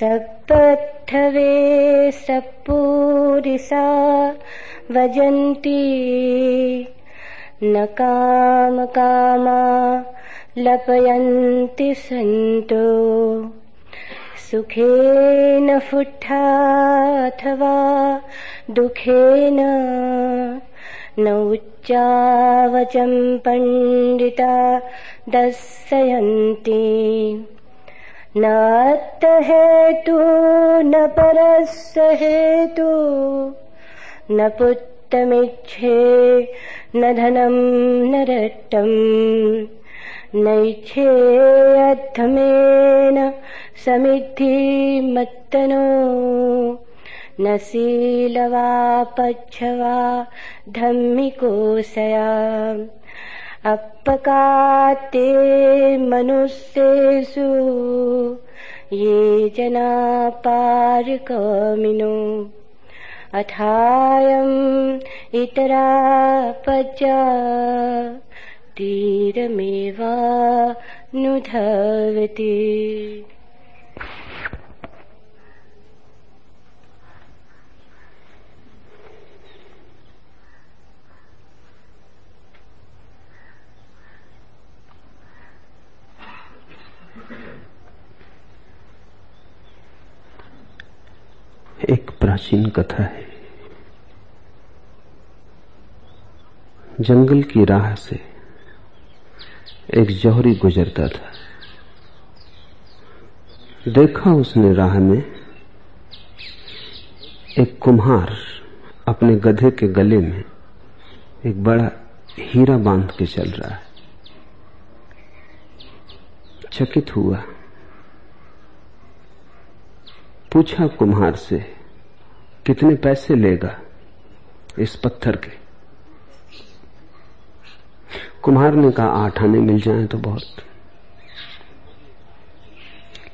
सपथवे सपूरिसा वजन्ति। न कामकामा लपयन्ति सन्तो। सुखेन फुट्ठाथवा दुःखेन न उच्चावचं पण्डिता दर्शयन्ति न परस्य हेतु न पुत्तमिच्छे न धनं न रट्टम् नैच्छेऽर्थमेन समिद्धिमत्तनो न शीलवा पच्छवा धम्मिकोशया अपकाते मनुष्येषु। ये जना पारकमिनो। पचा तीरमेवा नुधवति प्राचीन कथा है। जंगल की राह से एक जौहरी गुजरता था। देखा उसने राह में एक कुम्हार अपने गधे के गले में एक बड़ा हीरा बाँध के चल रहा है। चकित हुआ। पूछा कुम्हार से कितने पैसे लेगा इस पत्थर के? कुम्हार ने कहा, आठ आने मिल जाए तो बहुत।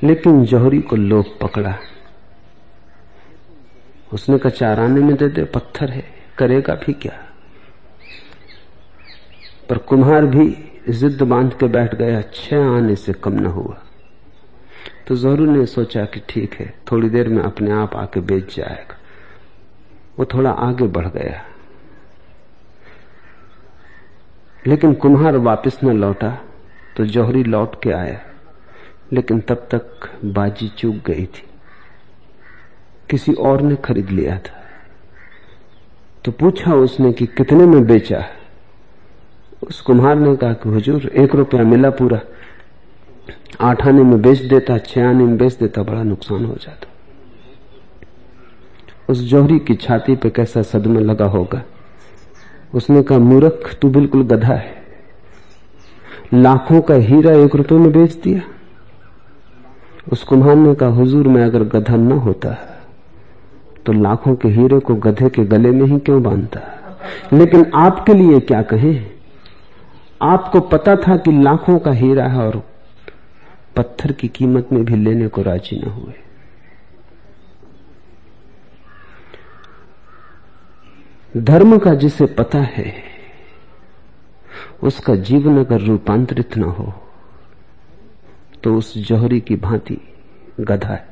लेकिन जौहरी को लोभ पकड़ा। उसने कहा, चार आने में दे दे, पत्थर है, करेगा भी क्या? पर कुम्हार भी जिद बाँध के बैठ गया, छह आने से कम न हुआ। तो ज़रूर ने सोचा कि ठीक है, थोड़ी देर में अपने आप आके बेच जाएगा। वो थोड़ा आगे बढ़ गया। लेकिन कुम्हार वापस न लौटा तो जौहरी लौट के आया, लेकिन तब तक बाजी चूक गई थी। किसी और ने खरीद लिया था। तो पूछा उसने कि कितने में बेचा उस कुम्हार ने कहा कि हुजूर, एक रुपया मिला पूरा। आठ आने में बेच देता छह आने में बेच देता, बड़ा नुकसान हो जाता। उस जौहरी की छाती पे कैसा सदमा लगा होगा? उसने कहा, मूर्ख, तू बिल्कुल गधा है। लाखों का हीरा एक रुपए में बेच दिया। उस कुम्हार ने कहा हुजूर मैं अगर गधा न होता तो लाखों के हीरे को गधे के गले में ही क्यों बांधता? लेकिन आपके लिए क्या कहें? आपको पता था कि लाखों का हीरा है और पत्थर की कीमत में भी लेने को राज़ी न हुए। धर्म का जिसे पता है, उसका जीवन अगर रूपांतरित न हो तो उस जौहरी की भांति गधा है।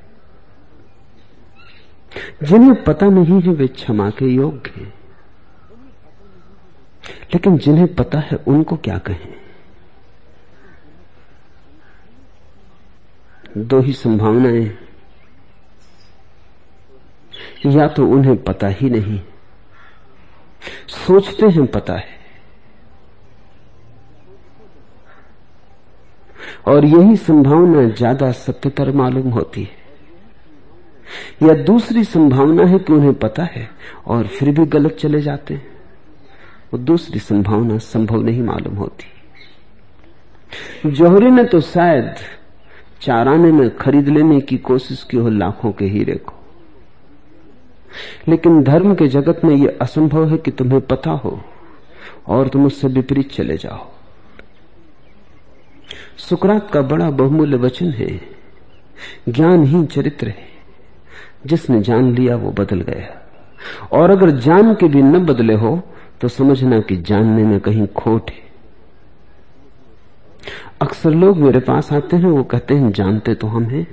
जिन्हें पता नहीं है, वे क्षमा के योग्य हैं। लेकिन जिन्हें पता है, उनको क्या कहें? दो ही संभावनाएँ या तो उन्हें पता ही नहीं सोचते हैं, पता है। और यही संभावना ज़्यादा सत्यतर मालूम होती है। या दूसरी संभावना है कि उन्हें पता है और फिर भी गलत चले जाते हैं। वो दूसरी संभावना संभव नहीं मालूम होती। जौहरी ने तो शायद चाराने में, खरीद लेने की कोशिश की हो लाखों के हीरे को। लेकिन धर्म के जगत में यह असंभव है कि तुम्हें पता हो और तुम उससे विपरीत चले जाओ। सुकरात का बड़ा बहुमूल्य वचन है, ज्ञान ही चरित्र है। जिसने जान लिया वो बदल गया। और अगर जान के भी न बदले हो तो समझना कि जानने में कहीं खोट है। अक्सर लोग मेरे पास आते हैं, वो कहते हैं, जानते तो हम हैं,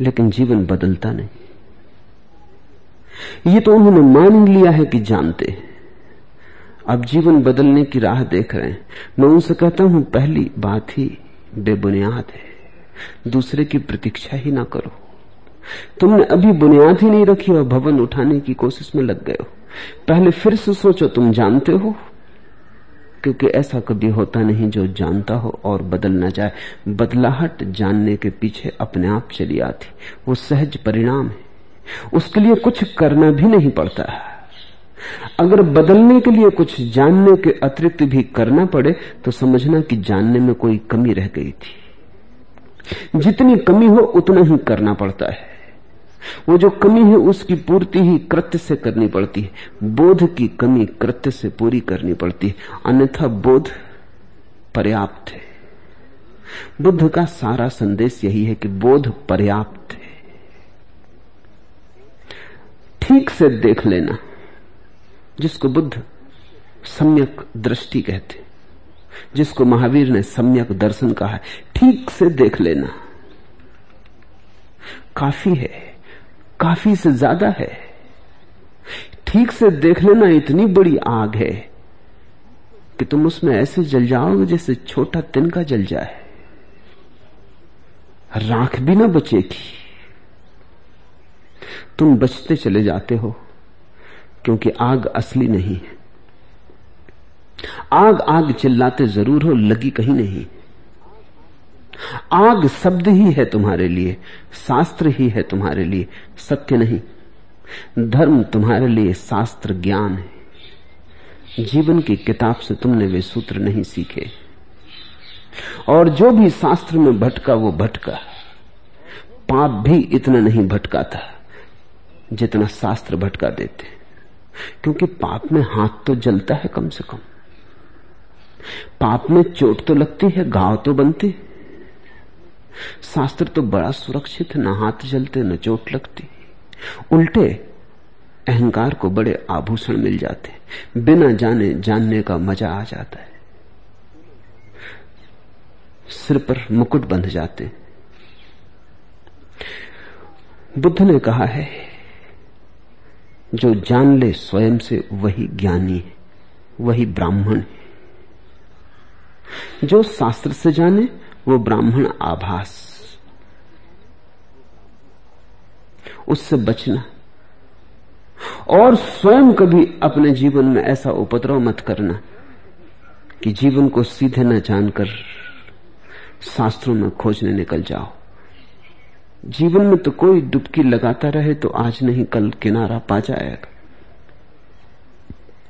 लेकिन जीवन बदलता नहीं। ये तो उन्होंने मान लिया है कि जानते हैं। अब जीवन बदलने की राह देख रहे हैं। मैं उनसे कहता हूँ, पहली बात ही बेबुनियाद है। दूसरे की प्रतीक्षा ही ना करो। तुमने अभी बुनियाद ही नहीं रखी और भवन उठाने की कोशिश में लग गए हो। पहले फिर से सोचो, तुम जानते हो? क्योंकि ऐसा कभी होता नहीं जो जानता हो और बदल ना जाए। बदलाहट जानने के पीछे अपने आप चली आती। वो सहज परिणाम है। उसके लिए कुछ करना भी नहीं पड़ता। अगर बदलने के लिए कुछ जानने के अतिरिक्त भी करना पड़े तो समझना कि जानने में कोई कमी रह गई थी। जितनी कमी हो, उतना ही करना पड़ता है। वो जो कमी है, उसकी पूर्ति ही कृत्य से करनी पड़ती है। बोध की कमी कृत्य से पूरी करनी पड़ती है। अन्यथा बोध पर्याप्त है। बुद्ध का सारा संदेश यही है कि बोध पर्याप्त है। ठीक से देख लेना, जिसको बुद्ध सम्यक दृष्टि कहते, जिसको महावीर ने सम्यक दर्शन कहा है, ठीक से देख लेना। काफ़ी है, काफ़ी से ज़्यादा है। ठीक से देख लेना इतनी बड़ी आग है, कि तुम उसमें ऐसे जल जाओगे जैसे छोटा तिनका जल जाए। राख भी ना बचेगी। तुम बचते चले जाते हो, क्योंकि आग असली नहीं है। आग आग चिल्लाते ज़रूर हो, लगी कहीं नहीं। आग शब्द ही है तुम्हारे लिए, शास्त्र ही है तुम्हारे लिए, सत्य नहीं। धर्म तुम्हारे लिए शास्त्र ज्ञान है। जीवन की किताब से तुमने वे सूत्र नहीं सीखे। और जो भी शास्त्र में भटका, वो भटका। पाप भी इतना नहीं भटका था जितना शास्त्र भटका देते क्योंकि पाप में हाथ तो जलता है कम से कम। पाप में चोट तो लगती है, घाव तो बनती शास्त्र तो बड़ा सुरक्षित न हाथ जलते, न चोट लगती। उल्टे अहंकार को बड़े आभूषण मिल जाते बिना जाने, जानने का मज़ा आ जाता है। सिर पर मुकुट बंध जाते बुद्ध ने कहा है जो जान ले स्वयं से वही ज्ञानी है, वही ब्राह्मण है। जो शास्त्र से जाने, वो ब्राह्मण आभास। उससे बचना। और स्वयं कभी अपने जीवन में ऐसा उपद्रव मत करना कि जीवन को सीधे न जानकर शास्त्रों में खोजने निकल जाओ। जीवन में तो कोई डुबकी लगाता रहे तो आज नहीं, कल किनारा पा जाएगा।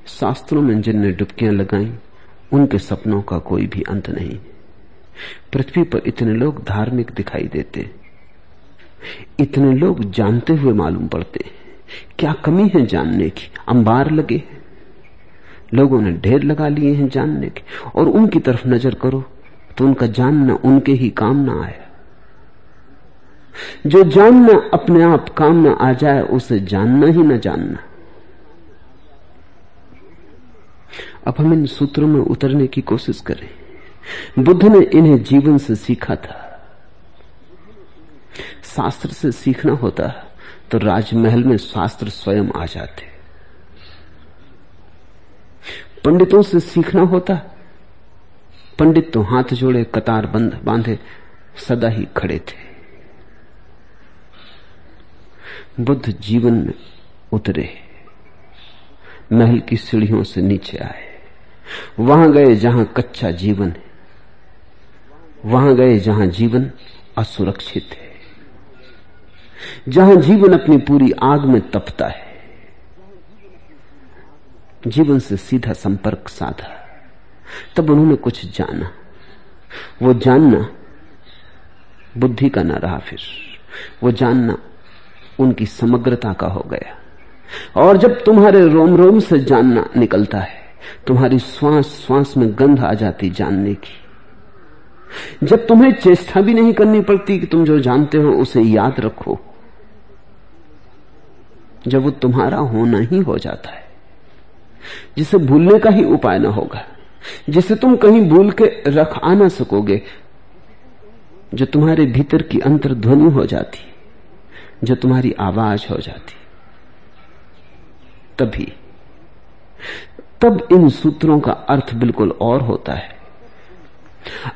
शास्त्रों में जिनने डुबकियाँ लगाई, उनके सपनों का कोई भी अंत नहीं। पृथ्वी पर इतने लोग धार्मिक दिखाई देते। इतने लोग जानते हुए मालूम पड़ते। क्या कमी है जानने की? अंबार लगे लोगों ने ढेर लगा लिए हैं जानने के। और उनकी तरफ़ नज़र करो तो उनका जानना उनके ही काम ना आया। जो जानना अपने आप काम में आ जाए, उसे जानना ही न जानना। अब हम इन सूत्रों में उतरने की कोशिश करें। बुद्ध ने इन्हें जीवन से सीखा था। शास्त्र से सीखना होता तो राजमहल में शास्त्र स्वयं आ जाते। पंडितों से सीखना होता, पंडित तो हाथ जोड़े कतार बंद बांधे, सदा ही खड़े थे। बुद्ध जीवन में उतरे, महल की सीढ़ियों से नीचे आए। वहाँ गए जहाँ कच्चा जीवन है। वहाँ गए जहाँ जीवन असुरक्षित है। जहाँ जीवन अपनी पूरी आग में तपता है। जीवन से सीधा संपर्क साधा। तब उन्होंने कुछ जाना। वो जानना, बुद्धि का ना रहा फिर। वो जानना उनकी समग्रता का हो गया। और जब तुम्हारे रोम रोम से जानना निकलता है, तुम्हारी श्वास श्वास में गंध आ जाती जानने की। जब तुम्हें चेष्टा भी नहीं करनी पड़ती कि तुम जो जानते हो, उसे याद रखो। जब वो तुम्हारा होना ही हो जाता है, जिसे भूलने का ही उपाय ना होगा, जिसे तुम कहीं भूल के रख आ ना सकोगे, जो तुम्हारे भीतर की अंतर्ध्वनि हो जाती जो तुम्हारी आवाज़ हो जाती। तभी, तब इन सूत्रों का अर्थ बिल्कुल और होता है।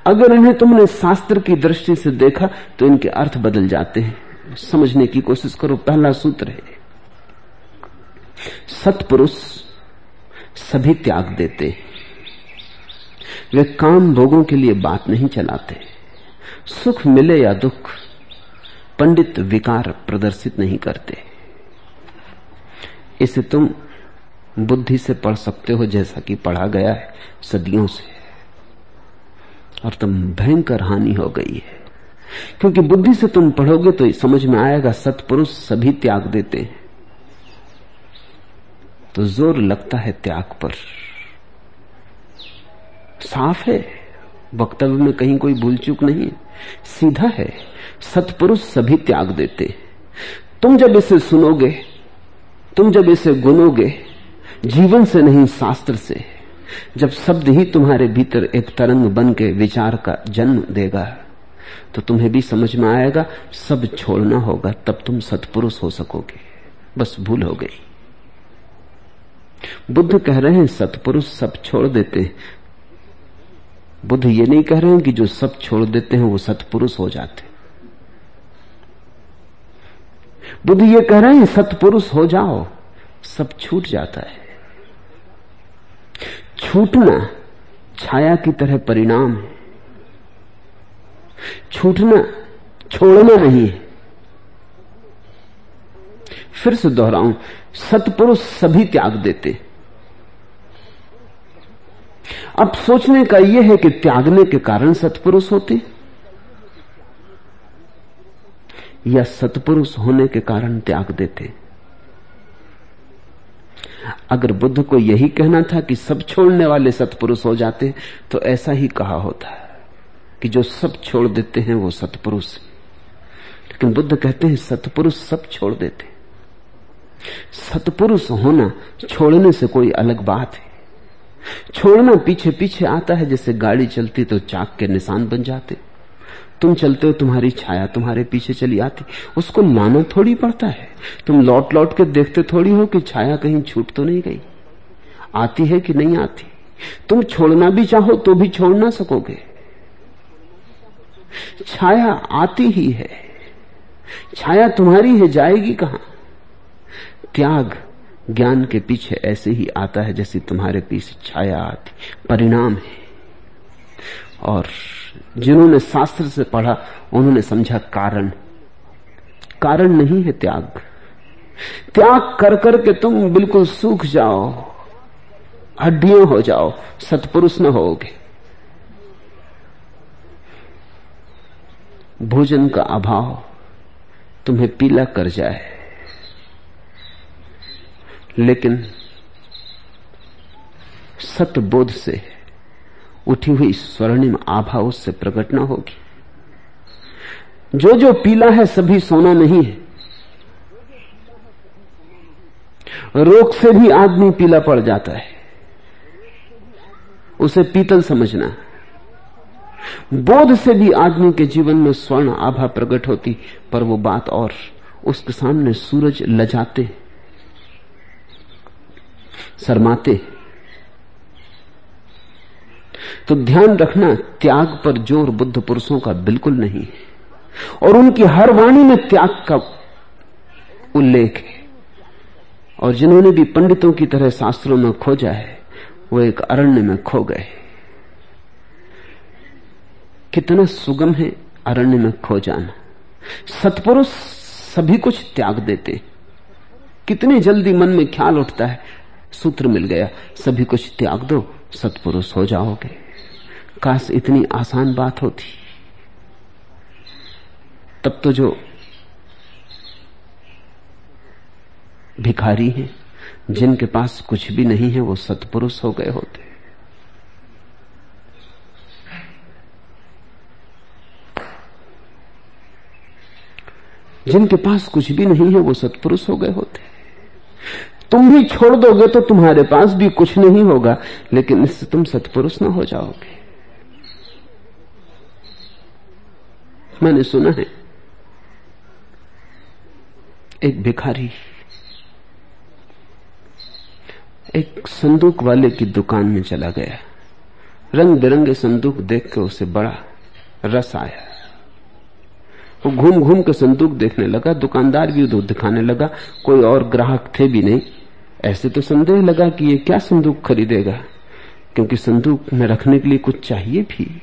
अगर इन्हें तुमने शास्त्र की दृष्टि से देखा तो इनके अर्थ बदल जाते हैं। समझने की कोशिश करो, पहला सूत्र है, सत्पुरुष सभी त्याग देते वे काम भोगों के लिए बात नहीं चलाते। सुख मिले या दुख पंडित विकार प्रदर्शित नहीं करते। इसे तुम बुद्धि से पढ़ सकते हो, जैसा कि पढ़ा गया है सदियों से। और तुम भयंकर हानि हो गई है। क्योंकि बुद्धि से तुम पढ़ोगे तो समझ में आएगा, सत्पुरुष सभी त्याग देते हैं। तो ज़ोर लगता है त्याग पर। साफ़ है। वक्तव्य में कहीं कोई भूल चूक नहीं। है सीधा है, सतपुरुष सभी त्याग देते। तुम जब इसे सुनोगे, तुम जब इसे गुनोगे, जीवन से नहीं, शास्त्र से, जब शब्द ही तुम्हारे भीतर एक तरंग बन के विचार का जन्म देगा तो तुम्हें भी समझ में आएगा, सब छोड़ना होगा, तब तुम सतपुरुष हो सकोगे। बस भूल हो गई। बुद्ध कह रहे हैं, सतपुरुष सब छोड़ देते बुद्ध ये नहीं कह रहे हैं कि जो सब छोड़ देते हैं वो सतपुरुष हो जाते बुद्ध ये कह रहे हैं, सतपुरुष हो जाओ, सब छूट जाता है। छूटना छाया की तरह परिणाम है। छूटना छोड़ना नहीं है। फिर से दोहराऊं, सतपुरुष सभी त्याग देते अब सोचने का यह है कि त्यागने के कारण सत्पुरुष होते या सत्पुरुष होने के कारण त्याग देते अगर बुद्ध को यही कहना था कि सब छोड़ने वाले सत्पुरुष हो जाते तो ऐसा ही कहा होता है कि जो सब छोड़ देते हैं, वो सत्पुरुष लेकिन बुद्ध कहते हैं, सत्पुरुष सब छोड़ देते सत्पुरुष होना छोड़ने से कोई अलग बात है। छोड़ना पीछे पीछे आता है, जैसे गाड़ी चलती तो चाक के निशान बन जाते। तुम चलते हो, तुम्हारी छाया तुम्हारे पीछे चली आती। उसको लाना थोड़ी पड़ता है। तुम लौट लौट के देखते थोड़ी हो कि छाया कहीं छूट तो नहीं गई। आती है कि नहीं आती? तुम छोड़ना भी चाहो तो भी छोड़ ना सकोगे। छाया आती ही है। छाया तुम्हारी है, जाएगी कहाँ? त्याग ज्ञान के पीछे ऐसे ही आता है जैसे तुम्हारे पीछे छाया आती परिणाम है। और जिन्होंने शास्त्र से पढ़ा, उन्होंने समझा कारण। कारण नहीं है त्याग। त्याग कर करके तुम बिल्कुल सूख जाओ, हड्डियों हो जाओ, सतपुरुष न होगे। भोजन का अभाव तुम्हें पीला कर जाए। लेकिन सतबोध से उठी हुई स्वर्णिम आभा उससे प्रकट न होगी। जो जो पीला है, सभी सोना नहीं है। रोग से भी आदमी पीला पड़ जाता है। उसे पीतल समझना। बोध से भी आदमी के जीवन में स्वर्ण आभा प्रकट होती, पर वो बात और उसके सामने सूरज लजाते। शर्माते तो ध्यान रखना, त्याग पर ज़ोर बुद्ध पुरुषों का बिल्कुल नहीं है। और उनकी हर वाणी में त्याग का उल्लेख है। और जिन्होंने भी पंडितों की तरह शास्त्रों में खोजा है, वो एक अरण्य में खो गए कितना सुगम है अरण्य में खो जाना। सत्पुरुष सभी कुछ त्याग देते कितनी जल्दी मन में ख्याल उठता है सूत्र मिल गया। सभी कुछ त्याग दो, सत्पुरुष हो जाओगे। काश इतनी आसान बात होती। तब तो जो भिखारी हैं, जिनके पास कुछ भी नहीं है, वो सत्पुरुष हो गए होते। जिनके पास कुछ भी नहीं है, वो सत्पुरुष हो गए होते। तुम भी छोड़ दोगे तो तुम्हारे पास भी कुछ नहीं होगा, लेकिन इससे तुम सत्पुरुष ना हो जाओगे। मैंने सुना है, एक भिखारी, एक संदूक वाले की दुकान में चला गया। रंग बिरंगे संदूक देख के उसे बड़ा रस आया। वो घूम घूम के संदूक देखने लगा, दुकानदार भी उधर दिखाने लगा, कोई और ग्राहक थे भी नहीं। ऐसे तो संदेह लगा कि ये क्या संदूक खरीदेगा, क्योंकि संदूक में रखने के लिए कुछ चाहिए भी।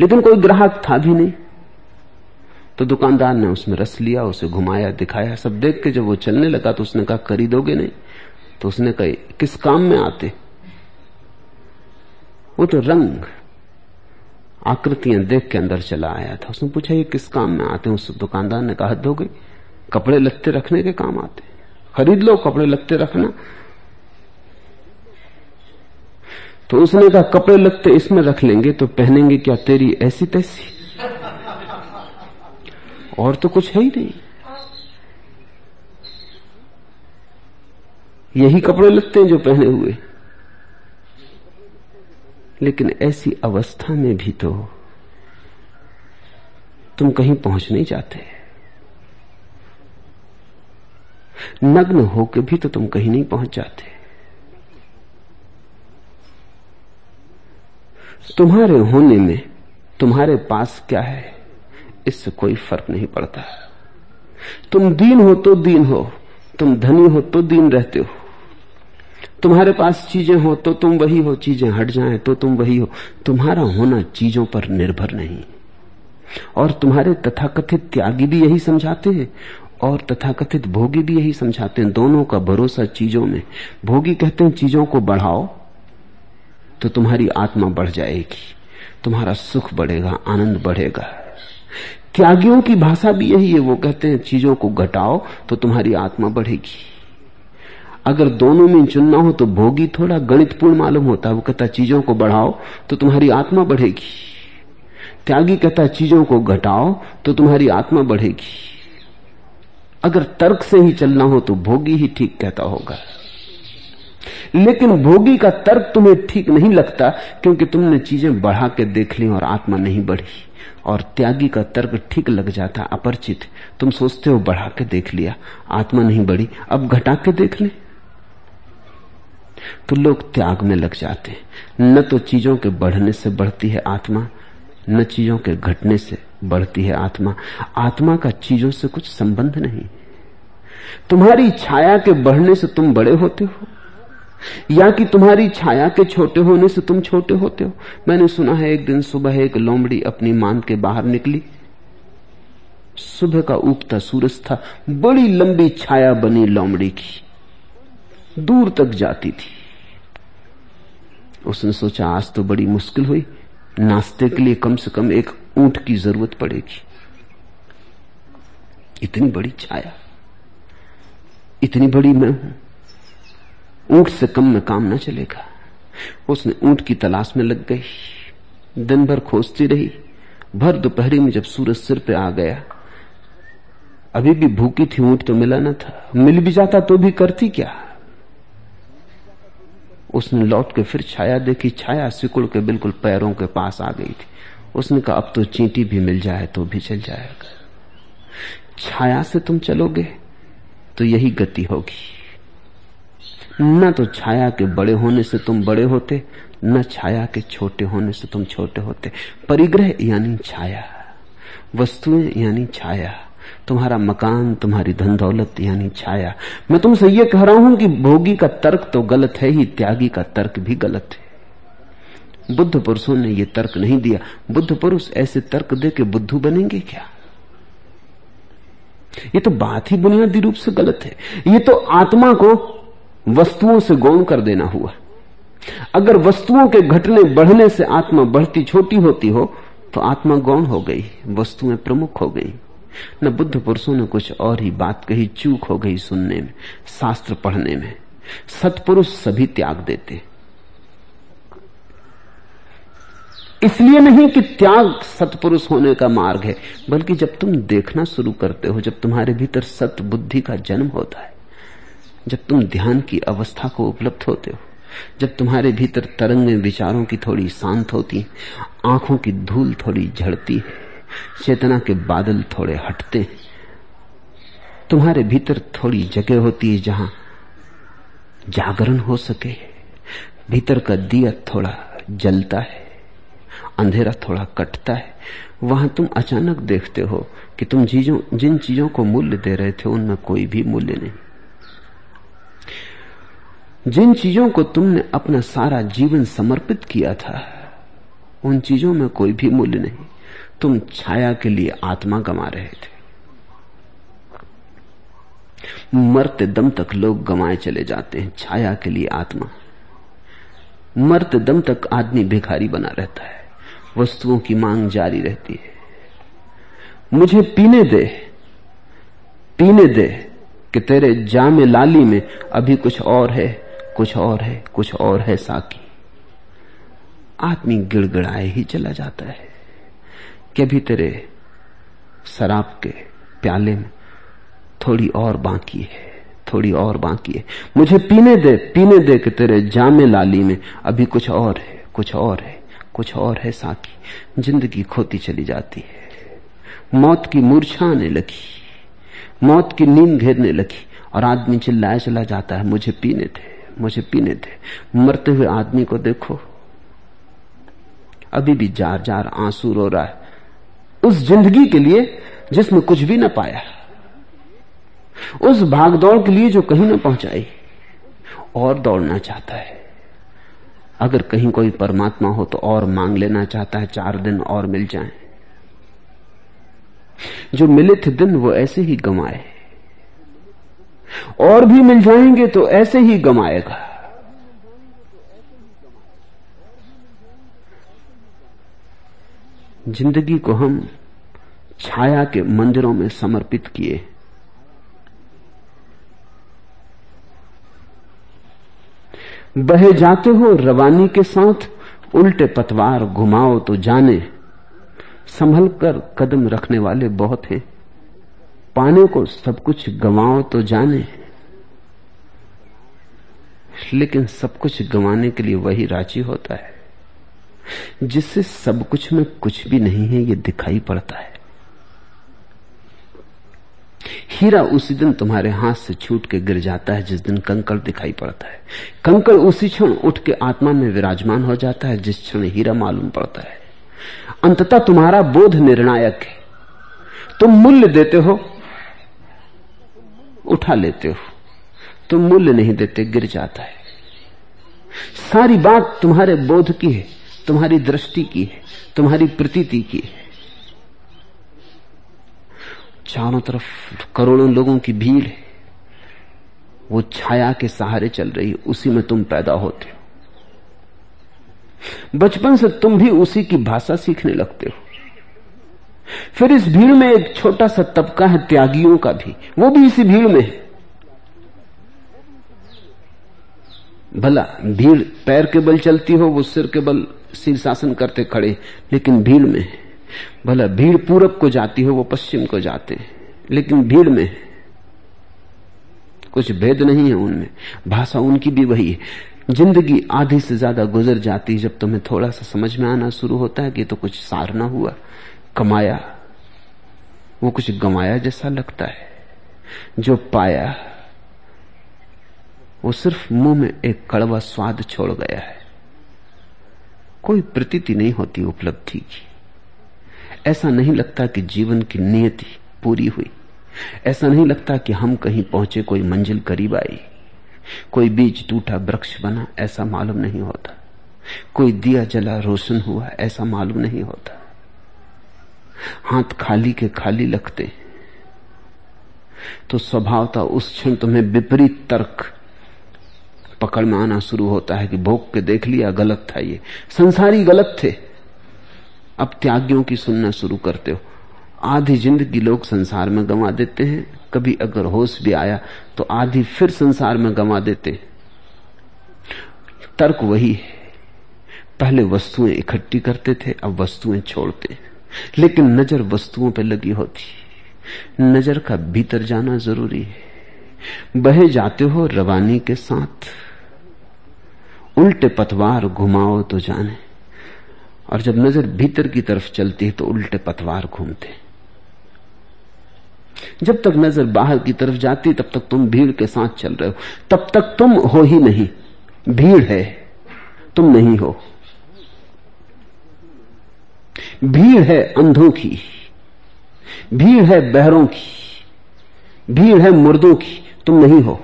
लेकिन कोई ग्राहक था भी नहीं। तो दुकानदार ने उसमें रस लिया, उसे घुमाया, दिखाया, सब देख के जब वो चलने लगा तो उसने कहा, खरीदोगे नहीं? तो उसने कहा, किस काम में आते? वो तो रंग आकृतियाँ देख के अंदर चला आया था। उसने पूछा, ये किस काम में आते उस दुकानदार ने कहा, दोगे, कपड़े लत्ते रखने के काम आते खरीद लो, कपड़े लगते रखना। तो उसने कहा, कपड़े लगते इसमें रख लेंगे तो पहनेंगे क्या तेरी ऐसी तैसी? और तो कुछ है ही नहीं। यही कपड़े लगते हैं जो पहने हुए। लेकिन ऐसी अवस्था में भी तो तुम कहीं पहुँच नहीं जाते। नग्न होकर भी तो तुम कहीं नहीं पहुँच जाते। तुम्हारे होने में, तुम्हारे पास क्या है, इससे कोई फ़र्क नहीं पड़ता। तुम दीन हो तो दीन हो, तुम धनी हो तो दीन रहते हो। तुम्हारे पास चीज़ें हो तो तुम वही हो, चीज़ें हट जाएँ तो तुम वही हो। तुम्हारा होना चीज़ों पर निर्भर नहीं। और तुम्हारे तथाकथित त्यागी भी यही समझाते हैं और तथाकथित भोगी भी यही समझाते हैं, दोनों का भरोसा चीज़ों में। भोगी कहते हैं, चीज़ों को बढ़ाओ तो तुम्हारी आत्मा बढ़ जाएगी, तुम्हारा सुख बढ़ेगा, आनंद बढ़ेगा। त्यागियों की भाषा भी यही है, वो कहते हैं, चीज़ों को घटाओ तो तुम्हारी आत्मा बढ़ेगी। अगर दोनों में चुनना हो तो भोगी थोड़ा गणितपूर्ण मालूम होता है। वो कहता चीज़ों को बढ़ाओ तो तुम्हारी आत्मा बढ़ेगी। त्यागी कहता चीज़ों को घटाओ तो तुम्हारी आत्मा बढ़ेगी। अगर तर्क से ही चलना हो तो भोगी ही ठीक कहता होगा। लेकिन भोगी का तर्क तुम्हें ठीक नहीं लगता क्योंकि तुमने चीज़ें बढ़ा के देख ली और आत्मा नहीं बढ़ी। और त्यागी का तर्क ठीक लग जाता, अपरिचित। तुम सोचते हो बढ़ा के देख लिया, आत्मा नहीं बढ़ी, अब घटा के देख ले। तो लोग त्याग में लग जाते न तो चीज़ों के बढ़ने से बढ़ती है आत्मा, न चीज़ों के घटने से। बढ़ती है आत्मा। आत्मा का चीज़ों से कुछ संबंध नहीं। तुम्हारी छाया के बढ़ने से तुम बड़े होते हो। या कि तुम्हारी छाया के छोटे होने से तुम छोटे होते हो। मैंने सुना है एक दिन सुबह एक लोमड़ी अपनी मान के बाहर निकली। सुबह का उगता सूरज था। बड़ी लंबी छाया बनी लोमड़ी की। दूर तक जाती थी। उसने सोचा, आज तो बड़ी मुश्किल हुई। नाश्ते के लिए कम से कम एक ऊँट की ज़रूरत पड़ेगी। इतनी बड़ी छाया, इतनी बड़ी मैं हूँ, ऊँट से कम में काम ना चलेगा। उसने ऊँट की तलाश में लग गई, दिन भर खोजती रही, भर दोपहरी में जब सूरज सिर पे आ गया, अभी भी भूखी थी, ऊँट तो मिला ना था। मिल भी जाता तो भी करती क्या? उसने लौट के फिर छाया देखी, छाया सिकुड़ के बिल्कुल पैरों के पास आ गई थी। उसने कहा, अब तो चींटी भी मिल जाए तो भी चल जाएगा। छाया से तुम चलोगे तो यही गति होगी। न तो छाया के बड़े होने से तुम बड़े होते, न छाया के छोटे होने से तुम छोटे होते। परिग्रह यानी छाया, वस्तुएँ यानी छाया, तुम्हारा मकान, तुम्हारी धन दौलत यानी छाया। मैं तुमसे यह कह रहा हूँ कि भोगी का तर्क तो गलत है ही, त्यागी का तर्क भी गलत है। बुद्ध पुरुषों ने यह तर्क नहीं दिया। बुद्ध पुरुष ऐसे तर्क दे के बुद्धू बनेंगे क्या? ये तो बात ही बुनियादी रूप से गलत है। ये तो आत्मा को वस्तुओं से गौण कर देना हुआ। अगर वस्तुओं के घटने बढ़ने से आत्मा बढ़ती छोटी होती हो तो आत्मा गौण हो गई, वस्तुएँ प्रमुख हो गई। न बुद्ध पुरुषों ने कुछ और ही बात कही चूक हो गई सुनने में, शास्त्र पढ़ने में। सत्पुरुष सभी त्याग देते। इसलिए नहीं कि त्याग सतपुरुष होने का मार्ग है, बल्कि जब तुम देखना शुरू करते हो, जब तुम्हारे भीतर सत बुद्धि का जन्म होता है, जब तुम ध्यान की अवस्था को उपलब्ध होते हो, जब तुम्हारे भीतर तरंगें विचारों की थोड़ी शांत होती है, आँखों की धूल थोड़ी झड़ती है, चेतना के बादल थोड़े हटते तुम्हारे भीतर थोड़ी जगह होती है जहाँ जागरण हो सके, भीतर का दिया थोड़ा जलता है अंधेरा थोड़ा कटता है। वहाँ तुम अचानक देखते हो कि तुम चीज़ों जिन चीज़ों को मूल्य दे रहे थे, उनमें कोई भी मूल्य नहीं। जिन चीज़ों को तुमने अपना सारा जीवन समर्पित किया था, उन चीज़ों में कोई भी मूल्य नहीं। तुम छाया के लिए आत्मा गमा रहे थे। मरते दम तक लोग गमाए चले जाते हैं, छाया के लिए आत्मा। मरते दम तक आदमी भिखारी बना रहता है। वस्तुओं की मांग जारी रहती है। मुझे पीने दे पीने दे कि तेरे जामे लाली में अभी कुछ और है, कुछ और है, कुछ और है साकी। आदमी गिड़गिड़ाए ही चला जाता है कभी तेरे शराब के प्याले में थोड़ी और बाकी है, थोड़ी और बाकी है। मुझे पीने दे पीने दे कि तेरे जामे लाली में अभी कुछ और है, कुछ और है। कुछ और है साकी ज़िंदगी खोती चली जाती है। मौत की मूर्छा आने लगी। मौत की नींद घेरने लगी। और आदमी चिल्लाया चला जाता है, मुझे पीने थे मुझे पीने थे मरते हुए आदमी को देखो। अभी भी जार जार आँसू रो रहा है। उस ज़िंदगी के लिए जिसमें कुछ भी ना पाया। उस भागदौड़ के लिए जो कहीं ना पहुंचाई। और दौड़ना चाहता है। अगर कहीं कोई परमात्मा हो तो और मांग लेना चाहता है, चार दिन और मिल जाएँ। जो मिले थे दिन, वो ऐसे ही गमाए और भी मिल जाएँगे तो ऐसे ही गमाएगा ज़िंदगी को हम छाया के मंदिरों में समर्पित किए। बहे जाते हो रवानी के साथ, उल्टे पतवार घुमाओ तो जाने। संभल कर कदम रखने वाले बहुत हैं। पाने को सब कुछ गंवाओ तो जाने। लेकिन सब कुछ गंवाने के लिए वही राज़ी होता है, जिससे सब कुछ में कुछ भी नहीं है, ये दिखाई पड़ता है। हीरा उसी दिन तुम्हारे हाथ से छूट के गिर जाता है, जिस दिन कंकड़ दिखाई पड़ता है। कंकड़ उसी क्षण उठ के आत्मा में विराजमान हो जाता है, जिस क्षण हीरा मालूम पड़ता है। अंततः तुम्हारा बोध निर्णायक है। तुम मूल्य देते हो, उठा लेते हो। तुम मूल्य नहीं देते, गिर जाता है। सारी बात तुम्हारे बोध की है, तुम्हारी दृष्टि की है, तुम्हारी प्रतीति की है। चारों तरफ़ करोड़ों लोगों की भीड़ है। वो छाया के सहारे चल रही है, उसी में तुम पैदा होते हो। बचपन से तुम भी उसी की भाषा सीखने लगते हो। फिर इस भीड़ में एक छोटा सा तबका है त्यागियों का भी। वो भी इसी भीड़ में है। भला, भीड़ पैर के बल चलती हो, वो सिर के बल शीर्षासन करते खड़े, लेकिन भीड़ में है। भला भीड़ पूरब को जाती हो, वो पश्चिम को जाते हैं, लेकिन भीड़ में कुछ भेद नहीं है उनमें, भाषा उनकी भी वही है। ज़िंदगी आधी से ज़्यादा गुजर जाती जब तुम्हें थोड़ा सा समझ में आना शुरू होता है कि तो कुछ सार ना हुआ, कमाया, वो कुछ गंवाया जैसा लगता है। जो पाया, वो सिर्फ़ मुँह में एक कड़वा स्वाद छोड़ गया है। कोई प्रतीति नहीं होती उपलब्धि की। ऐसा नहीं लगता कि जीवन की नियति पूरी हुई। ऐसा नहीं लगता कि हम कहीं पहुँचे, कोई मंजिल करीब आई। कोई बीज टूटा, वृक्ष बना, ऐसा मालूम नहीं होता। कोई दिया जला, रोशन हुआ, ऐसा मालूम नहीं होता। हाथ खाली के खाली लगते तो स्वभावता उस क्षण तुम्हें विपरीत तर्क पकड़ में आना शुरू होता है कि भोग के देख लिया, गलत था ये। संसारी गलत थे। अब त्यागियों की सुनना शुरू करते हो। आधी ज़िंदगी लोग संसार में गंवा देते हैं। कभी अगर होश भी आया तो आधी फिर संसार में गंवा देते तर्क वही है। पहले वस्तुएँ इकट्ठी करते थे, अब वस्तुएँ छोड़ते लेकिन नज़र वस्तुओं पर लगी होती नज़र का भीतर जाना ज़रूरी है। बहे जाते हो रवानी के साथ। उल्टे पतवार घुमाओ तो जाने। और जब नज़र भीतर की तरफ़ चलती है तो उल्टे पतवार घूमते जब तक नज़र बाहर की तरफ़ जाती तब तक तुम भीड़ के साथ चल रहे हो। तब तक तुम हो ही नहीं। भीड़ है। तुम नहीं हो। भीड़ है अंधों की। भीड़ है बहरों की। भीड़ है मुर्दों की। तुम नहीं हो।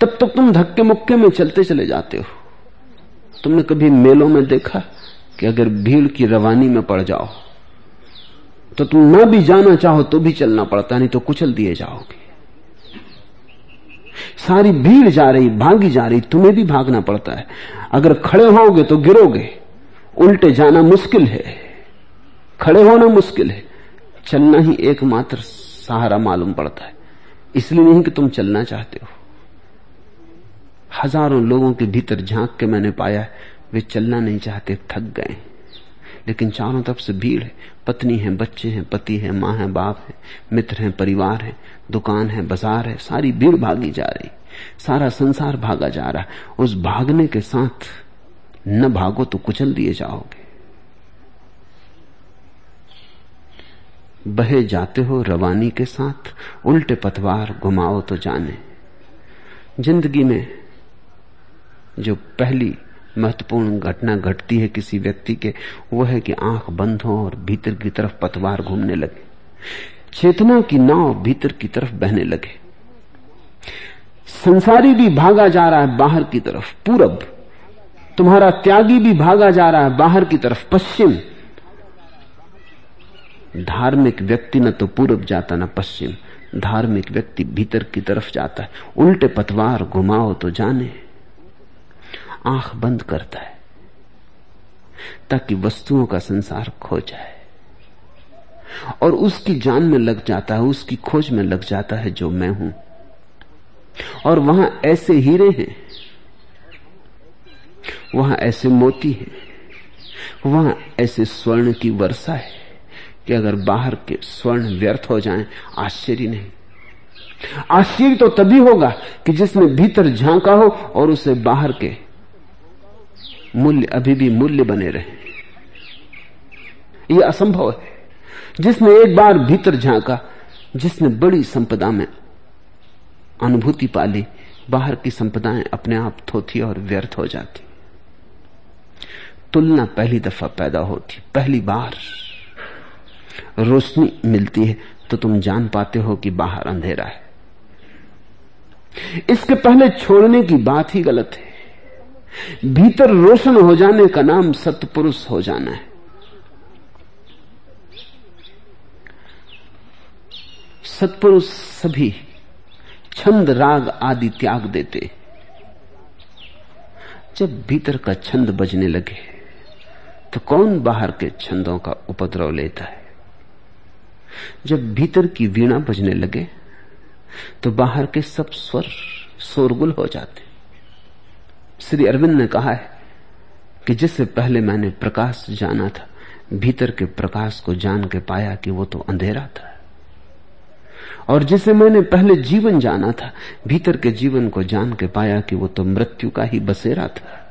तब तक तुम धक्के मुक्के में चलते चले जाते हो। तुमने कभी मेलों में देखा कि अगर भीड़ की रवानी में पड़ जाओ तो तुम ना भी जाना चाहो तो भी चलना पड़ता, नहीं तो कुचल दिए जाओगे। सारी भीड़ जा रही, भागी जा रही, तुम्हें भी भागना पड़ता है। अगर खड़े होगे तो गिरोगे। उल्टे जाना मुश्किल है। खड़े होना मुश्किल है। चलना ही एकमात्र सहारा मालूम पड़ता है। इसलिए नहीं कि तुम चलना चाहते हो। हज़ारों लोगों के भीतर झाँक के मैंने पाया वे चलना नहीं चाहते, थक गए लेकिन चारों तरफ़ से भीड़ है। पत्नी है, बच्चे हैं, पति है, माँ है, बाप है, मित्र हैं, परिवार है, दुकान है, बाज़ार है, सारी भीड़ भागी जा रही। सारा संसार भागा जा रहा। उस भागने के साथ न भागो तो कुचल दिए जाओगे। बहे जाते हो रवानी के साथ, उल्टे पतवार घुमाओ तो जाने। ज़िंदगी में जो पहली महत्वपूर्ण घटना घटती है किसी व्यक्ति के, वो है कि आँख बंद हो और भीतर की तरफ़ पतवार घूमने लगे। चेतना की नाव भीतर की तरफ़ बहने लगे। संसारी भी भागा जा रहा है बाहर की तरफ़, पूरब। तुम्हारा त्यागी भी भागा जा रहा है बाहर की तरफ़, पश्चिम। धार्मिक व्यक्ति न तो पूरब जाता, न पश्चिम। धार्मिक व्यक्ति भीतर की तरफ़ जाता है। उल्टे पतवार घुमाओ तो जाने। आँख बंद करता है, ताकि वस्तुओं का संसार खो जाए। और उसकी जान में लग जाता है, उसकी खोज में लग जाता है जो मैं हूँ। और वहाँ ऐसे हीरे हैं, वहाँ ऐसे मोती हैं, वहाँ ऐसे स्वर्ण की वर्षा है, कि अगर बाहर के स्वर्ण व्यर्थ हो जाएँ, आश्चर्य नहीं। आश्चर्य तो तभी होगा कि जिसने भीतर झांका हो और उसे बाहर के मूल्य, अभी भी मूल्य बने रहे। यह असंभव है। जिसने एक बार भीतर झांका, जिसने बड़ी संपदा में अनुभूति पाली, बाहर की संपदाएँ अपने आप थोथी और व्यर्थ हो जाती। तुलना पहली दफ़ा पैदा होती, पहली बार। रोशनी मिलती है तो तुम जान पाते हो कि बाहर अंधेरा है। इसके पहले छोड़ने की बात ही गलत है। भीतर रोशन हो जाने का नाम सतपुरुष हो जाना है। सतपुरुष सभी छंद, राग आदि त्याग देते। जब भीतर का छंद बजने लगे तो कौन बाहर के छंदों का उपद्रव लेता है? जब भीतर की वीणा बजने लगे तो बाहर के सब स्वर शोरगुल हो जाते। श्री अरविंद ने कहा है कि जिससे पहले मैंने प्रकाश जाना था, भीतर के प्रकाश को जान के पाया कि वो तो अंधेरा था। और जिसे मैंने पहले जीवन जाना था, भीतर के जीवन को जान के पाया कि वो तो मृत्यु का ही बसेरा था।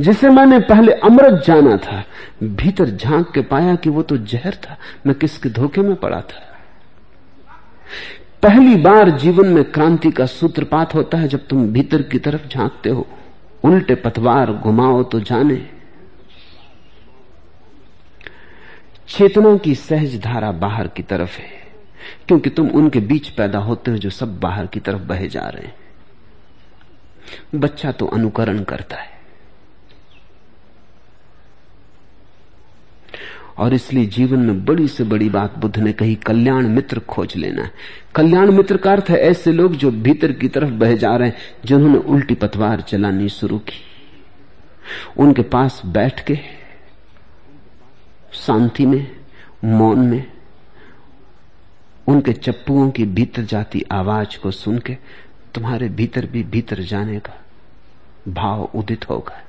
जिसे मैंने पहले अमृत जाना था, भीतर झाँक के पाया कि वो तो जहर था, मैं किसके धोखे में पड़ा था। पहली बार जीवन में क्रांति का सूत्रपात होता है जब तुम भीतर की तरफ़ झांकते हो। उल्टे पतवार घुमाओ तो जाने। चेतना की सहज धारा बाहर की तरफ़ है, क्योंकि तुम उनके बीच पैदा होते हो जो सब बाहर की तरफ़ बहे जा रहे हैं। बच्चा तो अनुकरण करता है। और इसलिए जीवन में बड़ी से बड़ी बात बुद्ध ने कही, कल्याण मित्र खोज लेना है। कल्याण मित्र का अर्थ है ऐसे लोग जो भीतर की तरफ़ बह जा रहे हैं, जिन्होंने उल्टी पतवार चलानी शुरू की। उनके पास बैठ के, शांति में, मौन में, उनके चप्पुओं की भीतर जाती आवाज़ को सुन के, तुम्हारे भीतर भी भीतर जाने का भाव उदित होगा।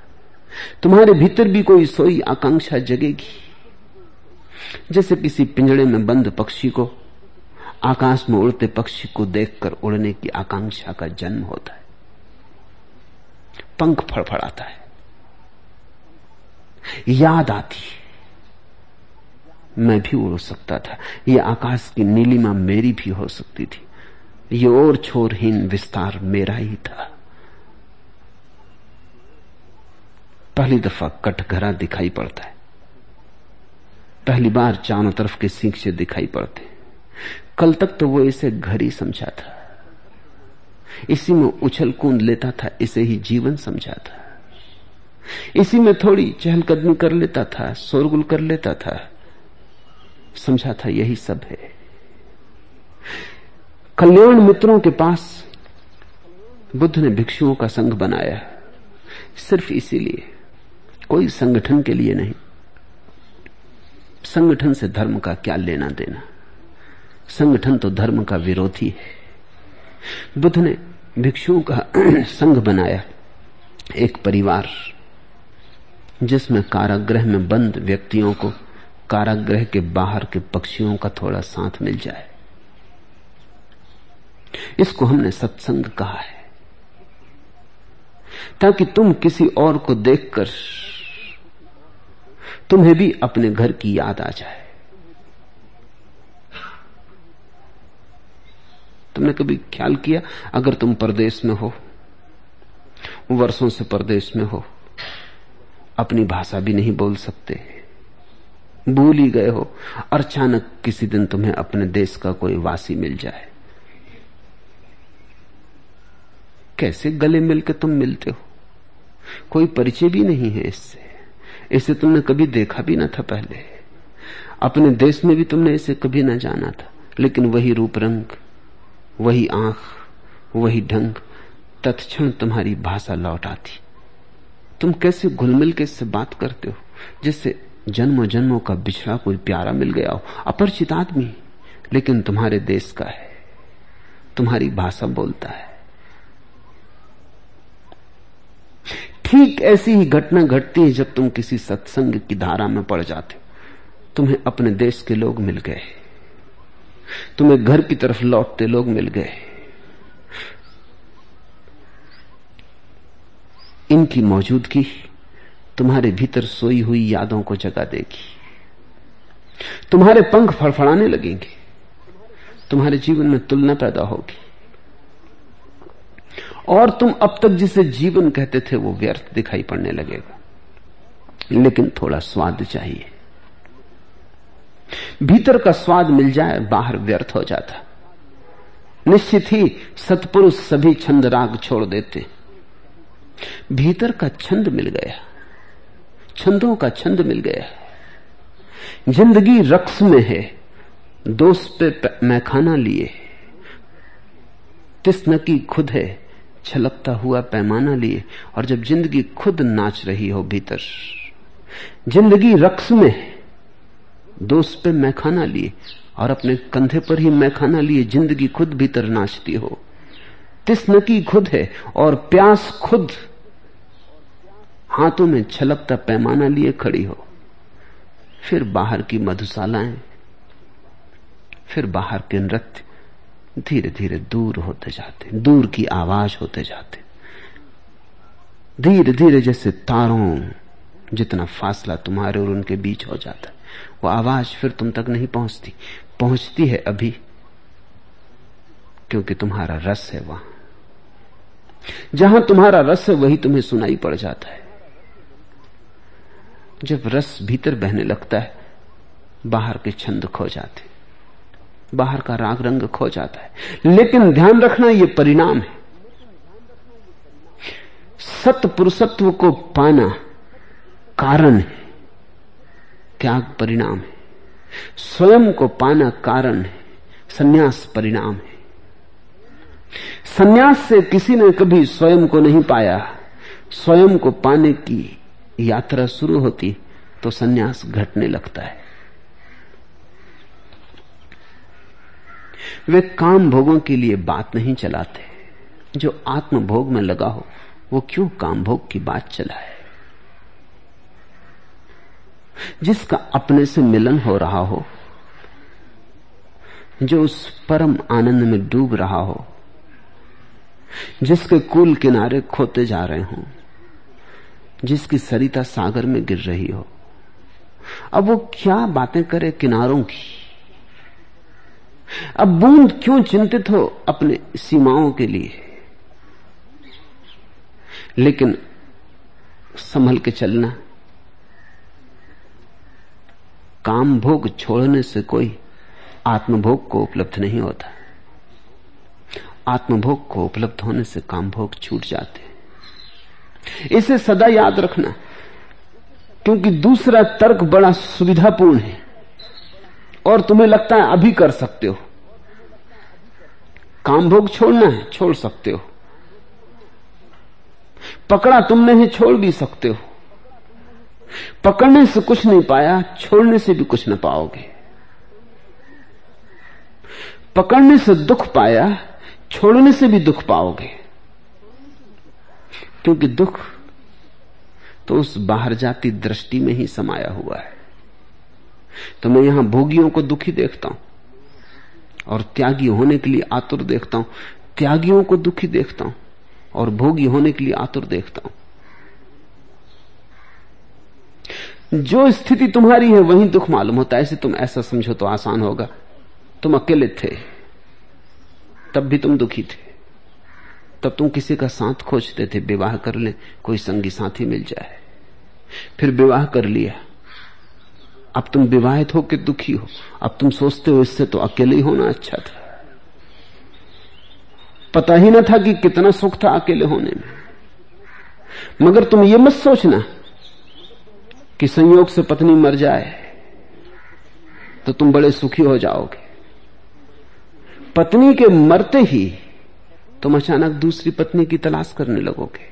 तुम्हारे भीतर भी कोई सोई आकांक्षा जगेगी। जैसे किसी पिंजड़े में बंद पक्षी को, आकाश में उड़ते पक्षी को देखकर उड़ने की आकांक्षा का जन्म होता है। पंख फड़फड़ाता है। याद आती है। मैं भी उड़ सकता था। ये आकाश की नीलिमा मेरी भी हो सकती थी। ये और छोरहीन विस्तार मेरा ही था। पहली दफ़ा कटघरा दिखाई पड़ता है। पहली बार चारों तरफ़ के सींचे दिखाई पड़ते कल तक तो वो इसे घर ही समझा था। इसी में उछल कूद लेता था, इसे ही जीवन समझा था। इसी में थोड़ी चहलकदमी कर लेता था, शोरगुल कर लेता था। समझा था यही सब है। कल्याण मित्रों के पास बुद्ध ने भिक्षुओं का संघ बनाया। सिर्फ़ इसीलिए, कोई संगठन के लिए नहीं। संगठन से धर्म का क्या लेना देना? संगठन तो धर्म का विरोधी है। बुद्ध ने भिक्षुओं का संघ बनाया, एक परिवार, जिसमें कारागृह में बंद व्यक्तियों को कारागृह के बाहर के पक्षियों का थोड़ा साथ मिल जाए। इसको हमने सत्संग कहा है। ताकि तुम किसी और को देखकर तुम्हें भी अपने घर की याद आ जाए। तुमने कभी ख्याल किया, अगर तुम परदेश में हो, वर्षों से परदेश में हो, अपनी भाषा भी नहीं बोल सकते, भूल ही गए हो और अचानक किसी दिन तुम्हें अपने देश का कोई वासी मिल जाए। कैसे गले मिलकर तुम मिलते हो? कोई परिचय भी नहीं है इससे। इसे तुमने कभी देखा भी ना था पहले। अपने देश में भी तुमने इसे कभी ना जाना था। लेकिन वही रूप रंग, वही आँख, वही ढंग, तत्क्षण तुम्हारी भाषा लौट आती। तुम कैसे घुल मिल के इससे बात करते हो, जिससे जन्मों जन्मों का बिछड़ा कोई प्यारा मिल गया हो? अपरिचित आदमी, लेकिन तुम्हारे देश का है। तुम्हारी भाषा बोलता है। ठीक ऐसी ही घटना घटती है जब तुम किसी सत्संग की धारा में पड़ जाते हो। तुम्हें अपने देश के लोग मिल गए। तुम्हें घर की तरफ़ लौटते लोग मिल गए। इनकी मौजूदगी तुम्हारे भीतर सोई हुई यादों को जगा देगी। तुम्हारे पंख फड़फड़ाने लगेंगे। तुम्हारे जीवन में तुलना पैदा होगी। और तुम अब तक जिसे जीवन कहते थे, वो व्यर्थ दिखाई पड़ने लगेगा। लेकिन थोड़ा स्वाद चाहिए। भीतर का स्वाद मिल जाए, बाहर व्यर्थ हो जाता। निश्चित ही सतपुरुष सभी छंद राग छोड़ देते। भीतर का छंद मिल गया। छंदों का छंद मिल गया। ज़िंदगी रक्स में है। दोस्त पे मैखाना लिए। तिस्न की खुद है। छलकता हुआ पैमाना लिए और जब ज़िंदगी खुद नाच रही हो भीतर। ज़िंदगी रक्स में दोस्त पे मैखाना लिए और अपने कंधे पर ही मैखाना लिए ज़िंदगी खुद भीतर नाचती हो। तिस्न की खुद है और प्यास खुद हाथों में छलकता पैमाना लिए खड़ी हो। फिर बाहर की मधुशालाएँ, फिर बाहर के नृत्य। धीरे धीरे दूर होते जाते, दूर की आवाज़ होते जाते। धीरे धीरे जैसे तारों, जितना फासला तुम्हारे और उनके बीच हो जाता है, वो आवाज़ फिर तुम तक नहीं पहुँचती। पहुँचती है अभी, क्योंकि तुम्हारा रस है वहाँ। जहाँ तुम्हारा रस है, वही तुम्हें सुनाई पड़ जाता है। जब रस भीतर बहने लगता है, बाहर के छंद खो जाते। बाहर का राग रंग खो जाता है। लेकिन ध्यान रखना यह परिणाम है। सत पुरुषत्व को पाना कारण है। त्याग परिणाम है। स्वयं को पाना कारण है। सन्यास परिणाम है। सन्यास से किसी ने कभी स्वयं को नहीं पाया। स्वयं को पाने की यात्रा शुरू होती तो सन्यास घटने लगता है। वे काम भोगों के लिए बात नहीं चलाते। जो आत्म भोग में लगा हो, वो क्यों काम भोग की बात चलाए? जिसका अपने से मिलन हो रहा हो, जो उस परम आनंद में डूब रहा हो, जिसके कुल किनारे खोते जा रहे हों, जिसकी सरिता सागर में गिर रही हो, अब वो क्या बातें करे किनारों की? अब बूंद क्यों चिंतित हो अपने सीमाओं के लिए? लेकिन संभल के चलना, काम भोग छोड़ने से कोई आत्मभोग को उपलब्ध नहीं होता। आत्मभोग को उपलब्ध होने से काम भोग छूट जाते इसे सदा याद रखना, क्योंकि दूसरा तर्क बड़ा सुविधापूर्ण है। और तुम्हें लगता है अभी कर सकते हो। काम भोग छोड़ना है, छोड़ सकते हो। पकड़ा तुमने है छोड़ भी सकते हो। पकड़ने से कुछ नहीं पाया, छोड़ने से भी कुछ न पाओगे। पकड़ने से दुख पाया, छोड़ने से भी दुख पाओगे। क्योंकि दुख तो उस बाहर जाती दृष्टि में ही समाया हुआ है। तो मैं यहाँ भोगियों को दुखी देखता हूँ और त्यागी होने के लिए आतुर देखता हूँ। त्यागियों को दुखी देखता हूँ और भोगी होने के लिए आतुर देखता हूँ। जो स्थिति तुम्हारी है, वही दुख मालूम होता है। ऐसे तुम ऐसा समझो तो आसान होगा। तुम अकेले थे, तब भी तुम दुखी थे। तब तुम किसी का साथ खोजते थे। विवाह कर ले, कोई संगी साथी मिल जाए। फिर विवाह कर लिया। अब तुम विवाहित हो होकर दुखी हो। अब तुम सोचते हो, इससे तो अकेले ही होना अच्छा था। पता ही ना था कि कितना सुख था अकेले होने में। मगर तुम ये मत सोचना कि संयोग से पत्नी मर जाए तो तुम बड़े सुखी हो जाओगे। पत्नी के मरते ही तुम अचानक दूसरी पत्नी की तलाश करने लगोगे।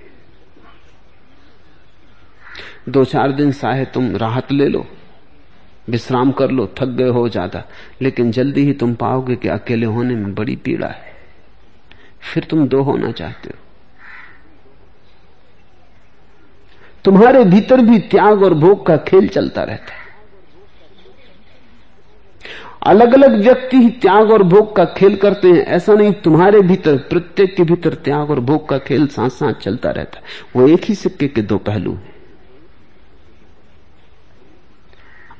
दो चार दिन चाहे तुम राहत ले लो। विश्राम कर लो, थक गए हो ज़्यादा। लेकिन जल्दी ही तुम पाओगे कि अकेले होने में बड़ी पीड़ा है। फिर तुम दो होना चाहते हो। तुम्हारे भीतर भी त्याग और भोग का खेल चलता रहता है। अलग अलग व्यक्ति ही त्याग और भोग का खेल करते हैं। ऐसा नहीं, तुम्हारे भीतर, प्रत्येक के भीतर त्याग और भोग का खेल साथ साथ चलता रहता है। वो एक ही सिक्के के दो पहलू हैं।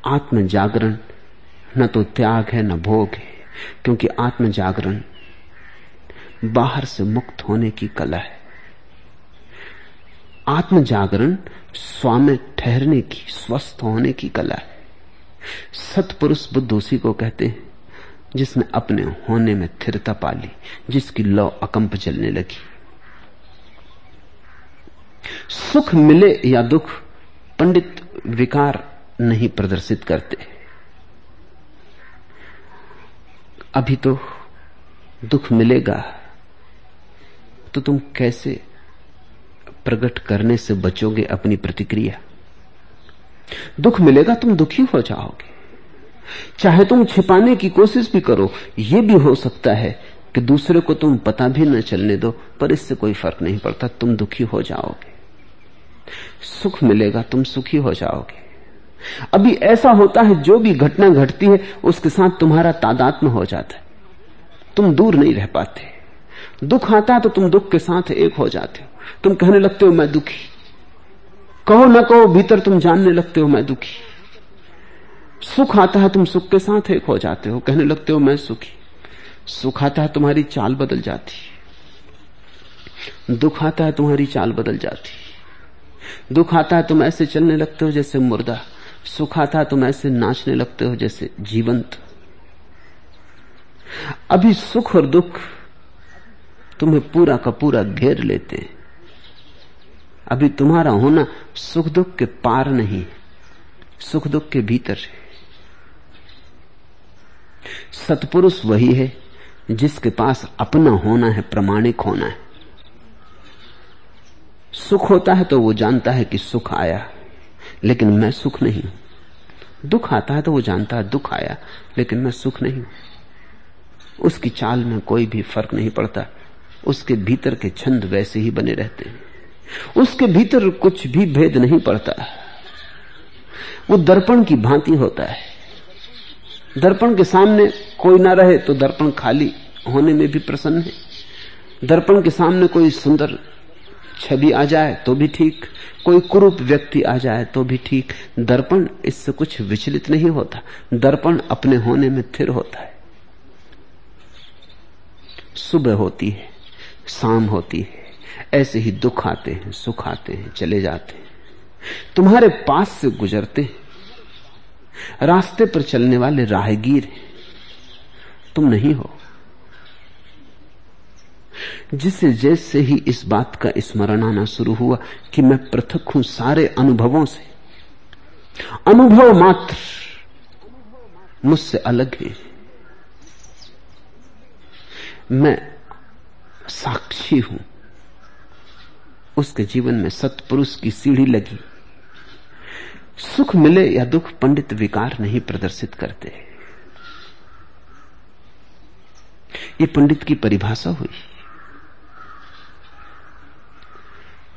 आत्म जागरण न तो त्याग है, न भोग है, क्योंकि आत्म जागरण बाहर से मुक्त होने की कला है। आत्म जागरण स्वामी ठहरने की, स्वस्थ होने की कला है। सतपुरुष बुद्ध उसी को कहते हैं, जिसने अपने होने में स्थिरता पाली, जिसकी लौ अकंप चलने लगी। सुख मिले या दुख, पंडित विकार नहीं प्रदर्शित करते। अभी तो दुख मिलेगा तो तुम कैसे प्रकट करने से बचोगे अपनी प्रतिक्रिया? दुख मिलेगा, तुम दुखी हो जाओगे। चाहे तुम छिपाने की कोशिश भी करो यह भी हो सकता है कि दूसरे को तुम पता भी न चलने दो, पर इससे कोई फ़र्क नहीं पड़ता, तुम दुखी हो जाओगे। सुख मिलेगा, तुम सुखी हो जाओगे। अभी ऐसा होता है, जो भी घटना घटती है, उसके साथ तुम्हारा तादात्म हो जाता है। तुम दूर नहीं रह पाते। दुख आता है तो तुम दुख के साथ एक हो जाते हो। तुम कहने लगते हो, मैं दुखी। कहो ना कहो, भीतर तुम जानने लगते हो, मैं दुखी। सुख आता है, तुम सुख के साथ एक हो जाते हो। कहने लगते हो, मैं सुखी। सुख आता है, तुम्हारी चाल बदल जाती दुख आता है, तुम्हारी चाल बदल जाती दुख आता है, तुम ऐसे चलने लगते हो जैसे मुर्दा। सुख था तुम ऐसे नाचने लगते हो जैसे जीवंत। अभी सुख और दुख तुम्हें पूरा का पूरा घेर लेते हैं। अभी तुम्हारा होना सुख दुख के पार नहीं, सुख दुख के भीतर है। सतपुरुष वही है जिसके पास अपना होना है, प्रमाणिक होना है। सुख होता है तो वो जानता है कि सुख आया। लेकिन मैं सुख नहीं हूँ। दुख आता है तो वो जानता है, दुख आया, लेकिन मैं सुख नहीं हूँ। उसकी चाल में कोई भी फ़र्क नहीं पड़ता। उसके भीतर के छंद वैसे ही बने रहते हैं। उसके भीतर कुछ भी भेद नहीं पड़ता। वो दर्पण की भांति होता है। दर्पण के सामने कोई ना रहे तो दर्पण खाली होने में भी प्रसन्न है। दर्पण के सामने कोई सुंदर छवि आ जाए तो भी ठीक, कोई कुरूप व्यक्ति आ जाए तो भी ठीक। दर्पण इससे कुछ विचलित नहीं होता, दर्पण अपने होने में थिर होता है। सुबह होती है, शाम होती है, ऐसे ही दुख आते हैं, सुख आते हैं, चले जाते हैं। तुम्हारे पास से गुजरते हैं, रास्ते पर चलने वाले राहगीर हैं। तुम नहीं हो। जिसे जैसे ही इस बात का स्मरण आना शुरू हुआ कि मैं पृथक हूँ सारे अनुभवों से। अनुभव मात्र मुझसे अलग है। मैं साक्षी हूँ। उसके जीवन में सतपुरुष की सीढ़ी लगी। सुख मिले या दुख पंडित विकार नहीं प्रदर्शित करते। ये पंडित की परिभाषा हुई।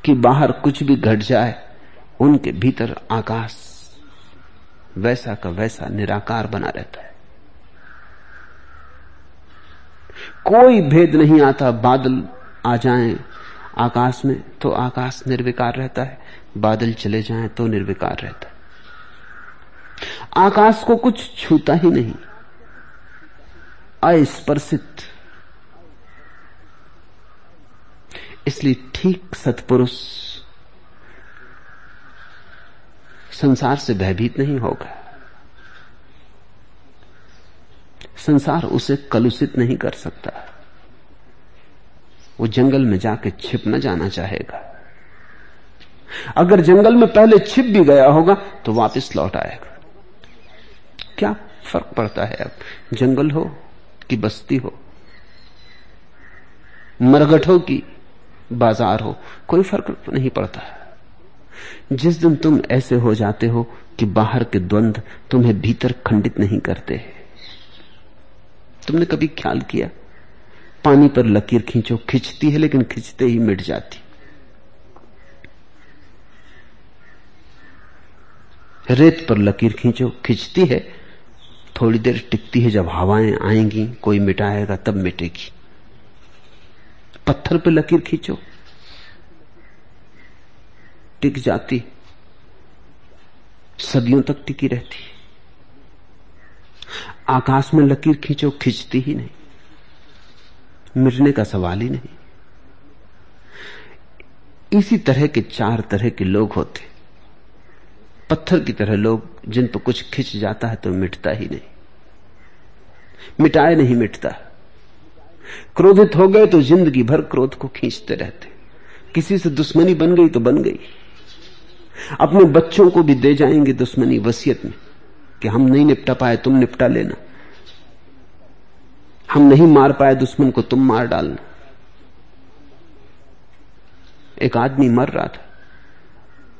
कि बाहर कुछ भी घट जाए, उनके भीतर आकाश वैसा का वैसा निराकार बना रहता है। कोई भेद नहीं आता, बादल आ जाएँ आकाश में तो आकाश निर्विकार रहता है। बादल चले जाएँ तो निर्विकार रहता है। आकाश को कुछ छूता ही नहीं। अस्पर्शित इसलिए ठीक सत्पुरुष संसार से भयभीत नहीं होगा। संसार उसे कलुषित नहीं कर सकता। वो जंगल में जाके छिप न जाना चाहेगा। अगर जंगल में पहले छिप भी गया होगा तो वापस लौट आएगा। क्या फ़र्क पड़ता है अब? जंगल हो कि बस्ती हो? मरगट हो कि बाज़ार हो, कोई फ़र्क नहीं पड़ता। जिस दिन तुम ऐसे हो जाते हो कि बाहर के द्वंद तुम्हें भीतर खंडित नहीं करते। तुमने कभी ख्याल किया? पानी पर लकीर खींचो, खिंचती है लेकिन खिंचते ही मिट जाती। रेत पर लकीर खींचो, खिंचती है, थोड़ी देर टिकती है जब हवाएँ आएँगी, कोई मिटाएगा तब मिटेगी। पत्थर पे लकीर खींचो। टिक जाती। सदियों तक टिकी रहती। आकाश में लकीर खींचो, खींचती ही नहीं। मिटने का सवाल ही नहीं। इसी तरह के चार तरह के लोग होते। पत्थर की तरह लोग, जिन पर कुछ खिंच जाता है तो मिटता ही नहीं। मिटाए नहीं मिटता। क्रोधित हो गए तो ज़िंदगी भर क्रोध को खींचते रहते। किसी से दुश्मनी बन गई तो बन गई। अपने बच्चों को भी दे जाएँगे दुश्मनी वसीयत में कि हम नहीं निपटा पाए, तुम निपटा लेना। हम नहीं मार पाए दुश्मन को, तुम मार डालना। एक आदमी मर रहा था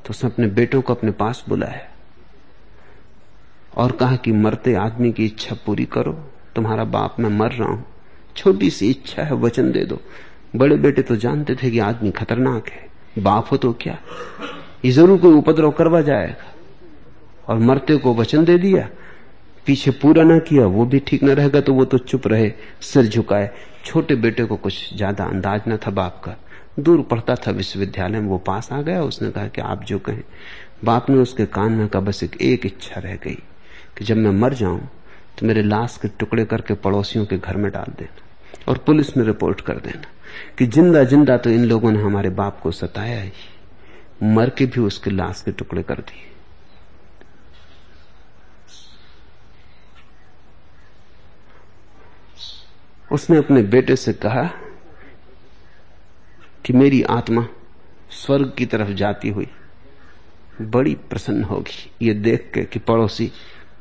तो उसने अपने बेटों को अपने पास बुलाया और कहा कि मरते आदमी की इच्छा पूरी करो, तुम्हारा बाप मैं मर रहा हूँ। छोटी सी इच्छा है वचन दे दो। बड़े बेटे तो जानते थे कि आदमी खतरनाक है बाप हो तो क्या? ये ज़रूर कोई उपद्रव करवा जाएगा। और मरते को वचन दे दिया पीछे पूरा ना किया वो भी ठीक न रहेगा तो वो तो चुप रहे सिर झुकाए। छोटे बेटे को कुछ ज़्यादा अंदाज ना था बाप का। दूर पढ़ता था विश्वविद्यालय में वो पास आ गया उसने कहा कि आप जो कहें। बाप ने उसके कान में कहा बस एक, एक इच्छा रह गई कि जब मैं मर जाऊँ तो मेरे लाश के टुकड़े करके पड़ोसियों के घर में डाल देना। और पुलिस में रिपोर्ट कर देना कि ज़िंदा ज़िंदा तो इन लोगों ने हमारे बाप को सताया ही। मर के भी उसके लाश के टुकड़े कर दिए। उसने अपने बेटे से कहा कि मेरी आत्मा स्वर्ग की तरफ़ जाती हुई बड़ी प्रसन्न होगी। ये देख के कि पड़ोसी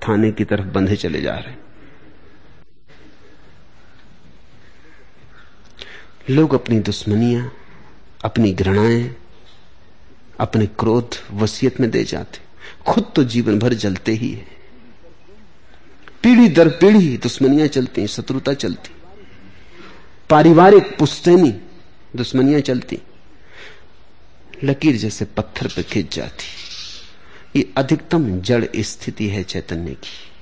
थाने की तरफ़ बंधे चले जा रहे लोग अपनी दुश्मनियाँ, अपनी घृणाएँ, अपने क्रोध वसीयत में दे जाते। खुद तो जीवन भर जलते ही है। पीढ़ी दर पीढ़ी दुश्मनियाँ चलती शत्रुता चलती। पारिवारिक पुस्तैनी दुश्मनियाँ चलती। लकीर जैसे पत्थर पर खिंच जाती। ये अधिकतम जड़ स्थिति है चैतन्य की।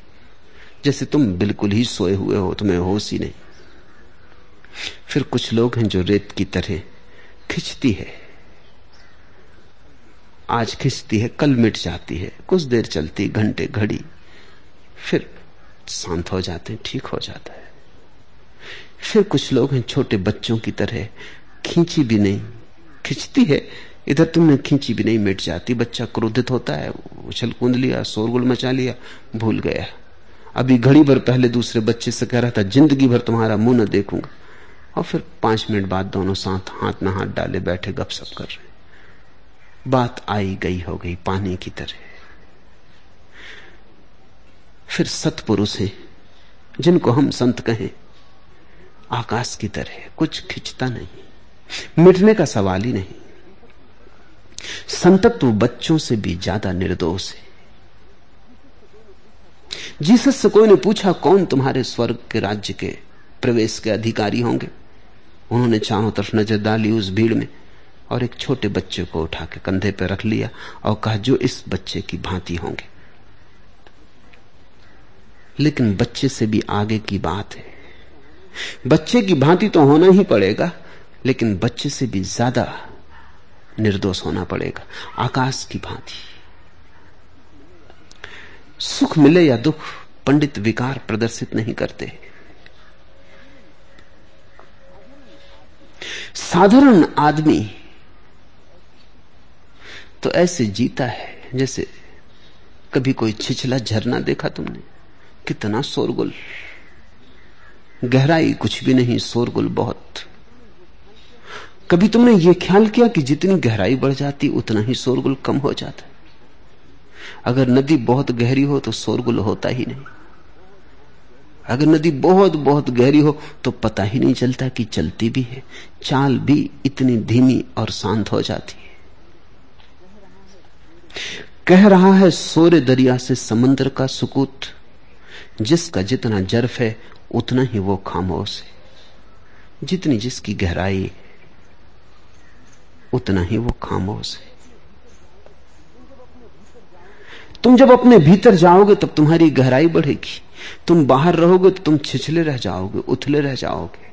जैसे तुम बिल्कुल ही सोए हुए हो, तुम्हें होश ही नहीं। फिर कुछ लोग हैं जो रेत की तरह खिंचती है। आज खिंचती है, कल मिट जाती है। कुछ देर चलती, घंटे घड़ी, फिर शांत हो जाते हैं, ठीक हो जाता है। फिर कुछ लोग हैं छोटे बच्चों की तरह, खींची भी नहीं, खिंचती है। इधर तुमने खींची भी नहीं, मिट जाती। बच्चा क्रोधित होता है, उछल कूद लिया, शोरगुल मचा लिया, भूल गया। अभी घड़ी भर पहले दूसरे बच्चे से कह रहा था, ज़िंदगी भर तुम्हारा मुँह न देखूँगा। और फिर पाँच मिनट बाद दोनों साथ हाथ में हाथ डाले बैठे गपशप कर रहे बात आई गई हो गई पानी की तरह। फिर सतपुरुष हैं, जिनको हम संत कहें, आकाश की तरह, कुछ खिंचता नहीं, मिटने का सवाल ही नहीं। संतत्व बच्चों से भी ज़्यादा निर्दोष है। जीसस से कोई ने पूछा, कौन तुम्हारे स्वर्ग के राज्य के प्रवेश के अधिकारी होंगे? उन्होंने चारों तरफ़ नज़र डाली उस भीड़ में और एक छोटे बच्चे को उठा के कंधे पर रख लिया और कहा, जो इस बच्चे की भांति होंगे। लेकिन बच्चे से भी आगे की बात है। बच्चे की भांति तो होना ही पड़ेगा, लेकिन बच्चे से भी ज़्यादा निर्दोष होना पड़ेगा, आकाश की भांति। सुख मिले या दुख, पंडित विकार प्रदर्शित नहीं करते। साधारण आदमी तो ऐसे जीता है जैसे कभी कोई छिछला झरना देखा तुमने? कितना शोरगुल। गहराई कुछ भी नहीं, शोरगुल बहुत। कभी तुमने यह ख्याल किया कि जितनी गहराई बढ़ जाती, उतना ही शोरगुल कम हो जाता? अगर नदी बहुत गहरी हो तो शोरगुल होता ही नहीं। अगर नदी बहुत बहुत गहरी हो तो पता ही नहीं चलता कि चलती भी है। चाल भी इतनी धीमी और शांत हो जाती है। कह रहा है सोरे दरिया से समंदर का सुकूत, जिसका जितना जर्फ है, उतना ही वो खामोश है। जितनी जिसकी गहराई उतना ही वो खामोश है। तुम जब अपने भीतर जाओगे, तब तुम्हारी गहराई बढ़ेगी। तुम बाहर रहोगे तो तुम छिछले रह जाओगे, उथले रह जाओगे।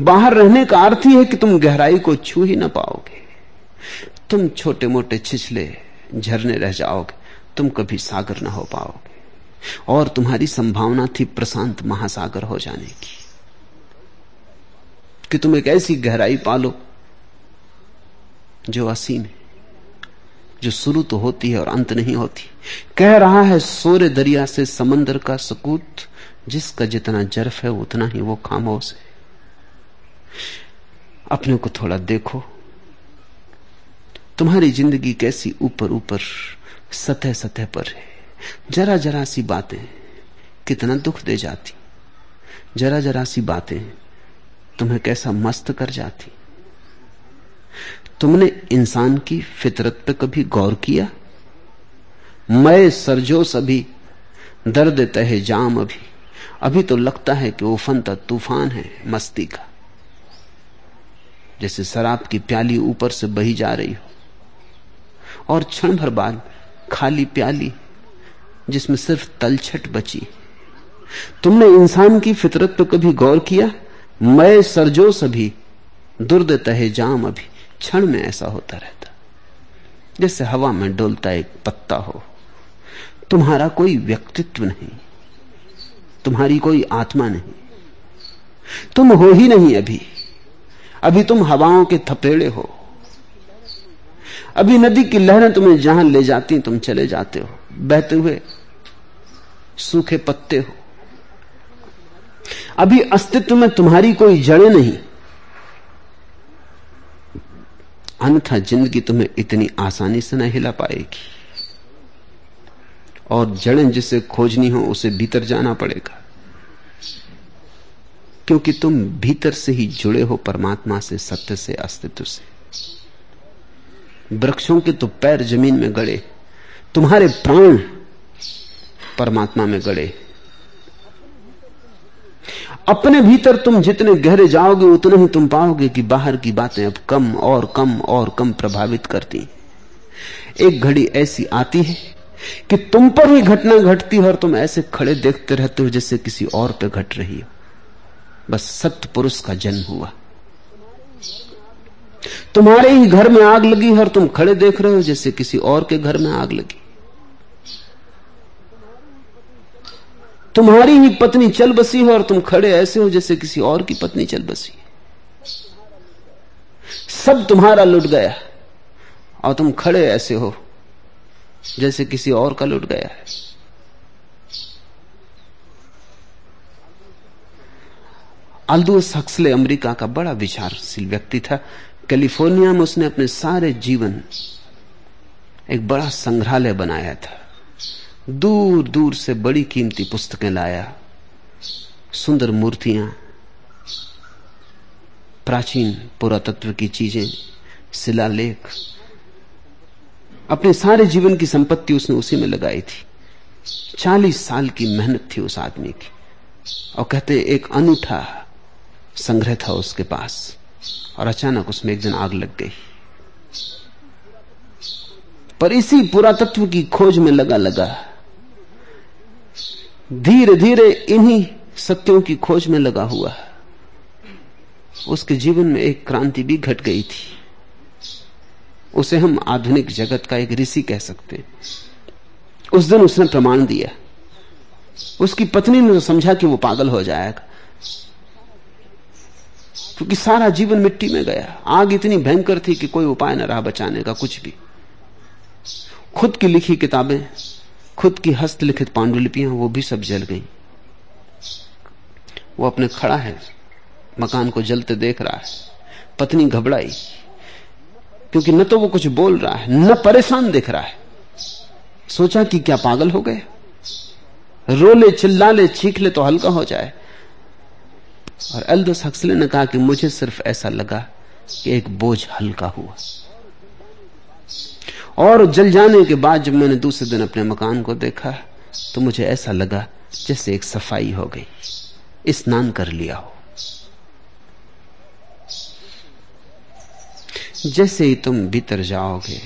बाहर रहने का अर्थ ही है कि तुम गहराई को छू ही ना पाओगे। तुम छोटे मोटे छिछले झरने रह जाओगे, तुम कभी सागर ना हो पाओगे। और तुम्हारी संभावना थी प्रशांत महासागर हो जाने की। कि तुम एक ऐसी गहराई पालो, जो असीम है। जो शुरू तो होती है और अंत नहीं होती। कह रहा है सोरे दरिया से समंदर का सकूत, जिसका जितना जर्फ है, उतना ही वो खामोश है। अपने को थोड़ा देखो। तुम्हारी ज़िंदगी कैसी ऊपर ऊपर सतह सतह पर है। जरा जरा सी बातें कितना दुख दे जाती। जरा जरा सी बातें तुम्हें कैसा मस्त कर जाती। तुमने इंसान की फितरत पे कभी गौर किया? मैं सरजो सभी दर्द तहे जाम अभी। अभी तो लगता है कि उफनता तूफ़ान है मस्ती का। जैसे शराब की प्याली ऊपर से बही जा रही हो। और क्षण भर बाद खाली प्याली, जिसमें सिर्फ़ तलछट बची। तुमने इंसान की फितरत पर कभी गौर किया? मैं सरजो सभी दुर्द तहे जाम अभी। क्षण में ऐसा होता रहता। जैसे हवा में डोलता एक पत्ता हो। तुम्हारा कोई व्यक्तित्व नहीं। तुम्हारी कोई आत्मा नहीं। तुम हो ही नहीं अभी। अभी तुम हवाओं के थपेड़े हो। अभी नदी की लहरें तुम्हें जहाँ ले जाती, तुम चले जाते हो। बहते हुए सूखे पत्ते हो। अभी अस्तित्व में तुम्हारी कोई जड़ें नहीं। अन्यथा ज़िंदगी तुम्हें इतनी आसानी से न हिला पाएगी। और जड़ें जिसे खोजनी हो, उसे भीतर जाना पड़ेगा। क्योंकि तुम भीतर से ही जुड़े हो परमात्मा से, सत्य से, अस्तित्व से। वृक्षों के तो पैर ज़मीन में गड़े, तुम्हारे प्राण परमात्मा में गड़े। अपने भीतर तुम जितने गहरे जाओगे, उतने ही तुम पाओगे कि बाहर की बातें अब कम और कम और कम प्रभावित करती एक घड़ी ऐसी आती है कि तुम पर ही घटना घटती है और तुम ऐसे खड़े देखते रहते हो जैसे किसी और पे घट रही हो। बस सत्य पुरुष का जन्म हुआ। तुम्हारे ही घर में आग लगी है और तुम खड़े देख रहे हो जैसे किसी और के घर में आग लगी। तुम्हारी ही पत्नी चल बसी है और तुम खड़े ऐसे हो जैसे किसी और की पत्नी चल बसी है। सब तुम्हारा लुट गया और तुम खड़े ऐसे हो जैसे किसी और का लुट गया है। अल्दोस हक्सले अमेरिका का बड़ा विचारशील व्यक्ति था। कैलिफ़ोर्निया में उसने अपने सारे जीवन एक बड़ा संग्रहालय बनाया था। दूर दूर से बड़ी कीमती पुस्तकें लाया, सुंदर मूर्तियाँ, प्राचीन पुरातत्व की चीज़ें शिलालेख अपने सारे जीवन की संपत्ति उसने उसी में लगाई थी। चालीस साल की मेहनत थी उस आदमी की। और कहते एक अनूठा संग्रह था उसके पास, और अचानक उसमें एक दिन आग लग गई। पर इसी पुरातत्व की खोज में लगा लगा धीरे धीरे इन्हीं सत्यों की खोज में लगा हुआ। है उसके जीवन में एक क्रांति भी घट गई थी। उसे हम आधुनिक जगत का एक ऋषि कह सकते हैं। उस दिन उसने प्रमाण दिया। उसकी पत्नी ने तो समझा कि वो पागल हो जाएगा। क्योंकि सारा जीवन मिट्टी में गया। आग इतनी भयंकर थी कि कोई उपाय न रहा बचाने का कुछ भी। खुद की लिखी किताबें खुद की हस्तलिखित पांडुलिपियाँ, वो भी सब जल गई। वो अपने खड़ा है, मकान को जलते देख रहा है, पत्नी घबराई, क्योंकि न तो वो कुछ बोल रहा है, न परेशान दिख रहा है। सोचा कि क्या पागल हो गए? रोले चिल्ला ले चीख ले तो हल्का हो जाए। और एल्दोस हक्सले ने कहा कि मुझे सिर्फ़ ऐसा लगा कि एक बोझ हल्का हुआ। और जल जाने के बाद जब मैंने दूसरे दिन अपने मकान को देखा तो मुझे ऐसा लगा जैसे एक सफ़ाई हो गई। स्नान कर लिया हो। जैसे ही तुम भीतर जाओगे,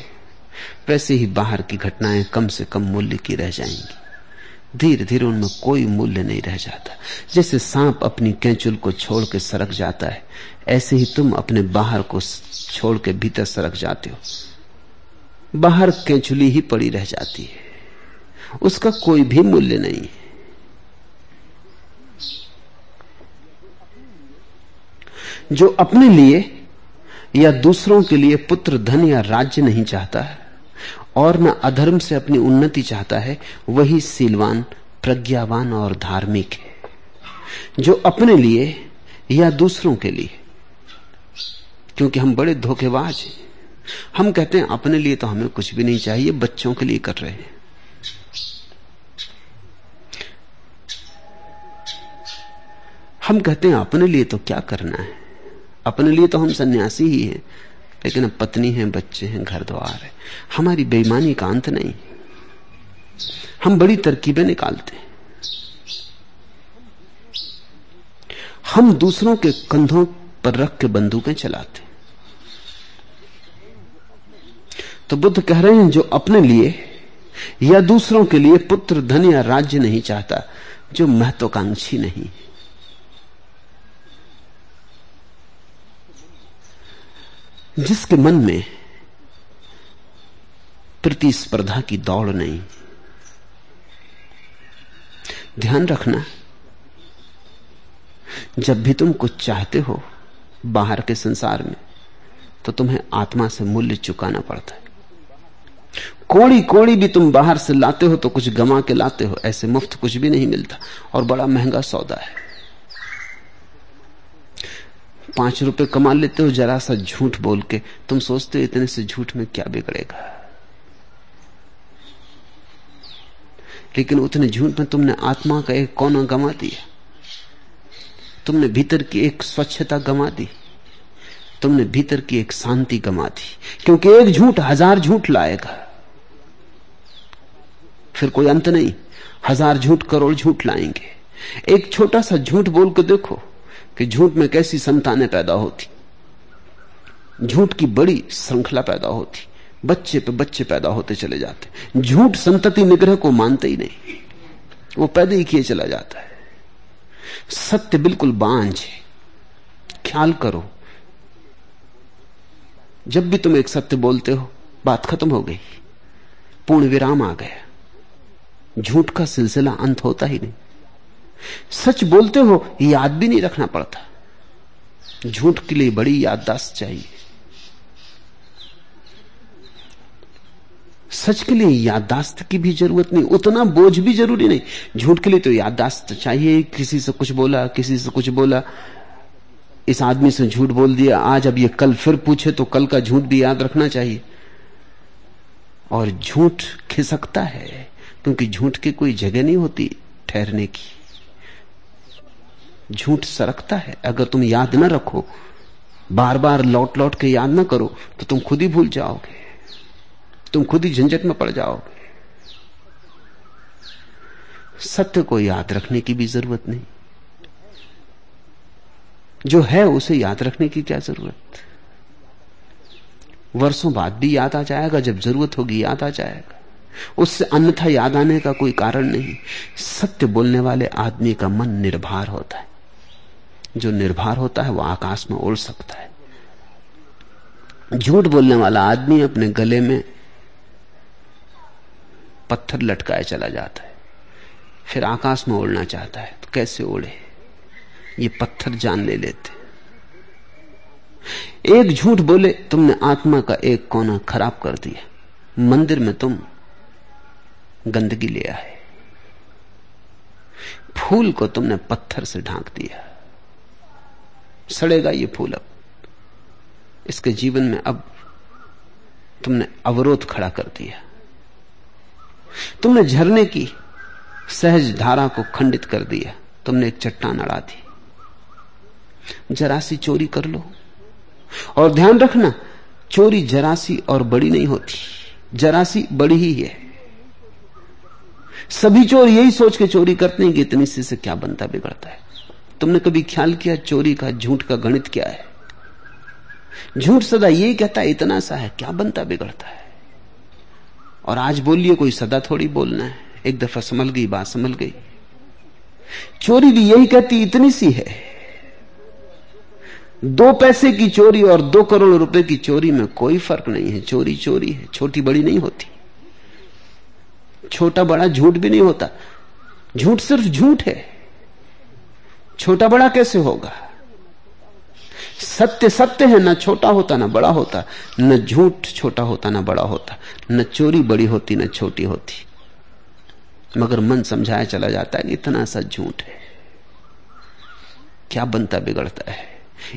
वैसे ही बाहर की घटनाएँ कम से कम मूल्य की रह जाएँगी। धीरे धीरे उनमें कोई मूल्य नहीं रह जाता। जैसे सांप अपनी कैंचुल को छोड़ के सरक जाता है, ऐसे ही तुम अपने बाहर को छोड़ के भीतर सरक जाते हो। बाहर कैंचुली ही पड़ी रह जाती है। उसका कोई भी मूल्य नहीं है। जो अपने लिए या दूसरों के लिए पुत्र, धन या राज्य नहीं चाहता है, और न अधर्म से अपनी उन्नति चाहता है, वही सीलवान, प्रज्ञावान और धार्मिक है। जो अपने लिए या दूसरों के लिए, क्योंकि हम बड़े धोखेबाज हैं। हम कहते हैं, अपने लिए तो हमें कुछ भी नहीं चाहिए, बच्चों के लिए कर रहे हैं। हम कहते हैं, अपने लिए तो क्या करना है? अपने लिए तो हम सन्यासी ही हैं, लेकिन अब पत्नी है, बच्चे हैं घर द्वार है। हमारी बेईमानी का अंत नहीं। हम बड़ी तरकीबें निकालते हैं। हम दूसरों के कंधों पर रख के बंदूकें चलाते तो बुद्ध कह रहे हैं, जो अपने लिए या दूसरों के लिए पुत्र, धन या राज्य नहीं चाहता, जो महत्वाकांक्षी नहीं। जिसके मन में प्रतिस्पर्धा की दौड़ नहीं, ध्यान रखना, जब भी तुम कुछ चाहते हो बाहर के संसार में तो तुम्हें आत्मा से मूल्य चुकाना पड़ता है। कोड़ी कोड़ी भी तुम बाहर से लाते हो तो कुछ गमा के लाते हो, ऐसे मुफ़्त कुछ भी नहीं मिलता। और बड़ा महँगा सौदा है। पाँच रुपए कमा लेते हो, जरा सा झूठ बोल के। तुम सोचते हो इतने से झूठ में क्या बिगड़ेगा। लेकिन उतने झूठ में तुमने आत्मा का एक कोना गमा दिया। तुमने भीतर की एक स्वच्छता गमा दी। तुमने भीतर की एक शांति गमा दी। क्योंकि एक झूठ हज़ार झूठ लाएगा। फिर कोई अंत नहीं। हज़ार झूठ करोड़ झूठ लाएँगे। एक छोटा सा झूठ बोल के देखो कि झूठ में कैसी संतानें पैदा होती। झूठ की बड़ी श्रृंखला पैदा होती। बच्चे पे बच्चे पैदा होते चले जाते। झूठ संतति निग्रह को मानते ही नहीं। वो पैदा ही किए चला जाता है। सत्य बिल्कुल बांझ ख्याल करो। जब भी तुम एक सत्य बोलते हो, बात खत्म हो गई। पूर्ण विराम आ गया। झूठ का सिलसिला अंत होता ही नहीं। सच बोलते हो, याद भी नहीं रखना पड़ता। झूठ के लिए बड़ी याददाश्त चाहिए। सच के लिए याददाश्त की भी ज़रूरत नहीं, उतना बोझ भी ज़रूरी नहीं। झूठ के लिए तो याददाश्त चाहिए, किसी से कुछ बोला, किसी से कुछ बोला। इस आदमी से झूठ बोल दिया, आज अब ये कल फिर पूछे तो कल का झूठ भी याद रखना चाहिए। और झूठ खिसकता है, क्योंकि झूठ की कोई जगह नहीं होती ठहरने की। झूठ सरकता है, अगर तुम याद न रखो बार बार लौट लौट के याद ना करो तो तुम खुद ही भूल जाओगे। तुम खुद ही झंझट में पड़ जाओगे। सत्य को याद रखने की भी ज़रूरत नहीं। जो है उसे याद रखने की क्या ज़रूरत? वर्षों बाद भी याद आ जाएगा, जब ज़रूरत होगी याद आ जाएगा। उससे अन्यथा याद आने का कोई कारण नहीं। सत्य बोलने वाले आदमी का मन निर्भर होता है। जो निर्भर होता है वह आकाश में उड़ सकता है। झूठ बोलने वाला आदमी अपने गले में पत्थर लटकाए चला जाता है। फिर आकाश में उड़ना चाहता है तो कैसे उड़े? ये पत्थर जान ले लेते। एक झूठ बोले, तुमने आत्मा का एक कोना खराब कर दिया। मंदिर में तुम गंदगी ले आए। फूल को तुमने पत्थर से ढांक दिया। सड़ेगा ये फूल अब। इसके जीवन में अब तुमने अवरोध खड़ा कर दिया। तुमने झरने की सहज धारा को खंडित कर दिया। तुमने एक चट्टान अड़ा दी। जरासी चोरी कर लो। और ध्यान रखना, चोरी जरासी और बड़ी नहीं होती जरासी बड़ी ही है। सभी चोर यही सोच के चोरी करते हैं कि इतनी सी से क्या बनता, बिगड़ता है। तुमने कभी ख्याल किया, चोरी का झूठ का गणित क्या है? झूठ सदा यही कहता है, इतना सा है, क्या बनता, बिगड़ता है? और आज बोलिए, कोई सदा थोड़ी बोलना है। एक दफ़ा संभल गई, बात संभल गई। चोरी भी यही कहती, इतनी सी है। दो पैसे की चोरी और दो करोड़ रुपए की चोरी में कोई फ़र्क नहीं है। चोरी चोरी है। छोटी बड़ी नहीं होती। छोटा बड़ा झूठ भी नहीं होता। झूठ सिर्फ़ झूठ है। छोटा बड़ा कैसे होगा? सत्य सत्य है, ना छोटा होता, ना बड़ा होता। न झूठ छोटा होता, ना बड़ा होता। न चोरी बड़ी होती, न छोटी होती। मगर मन समझाया चला जाता है इतना सा झूठ है। क्या बनता बिगड़ता है?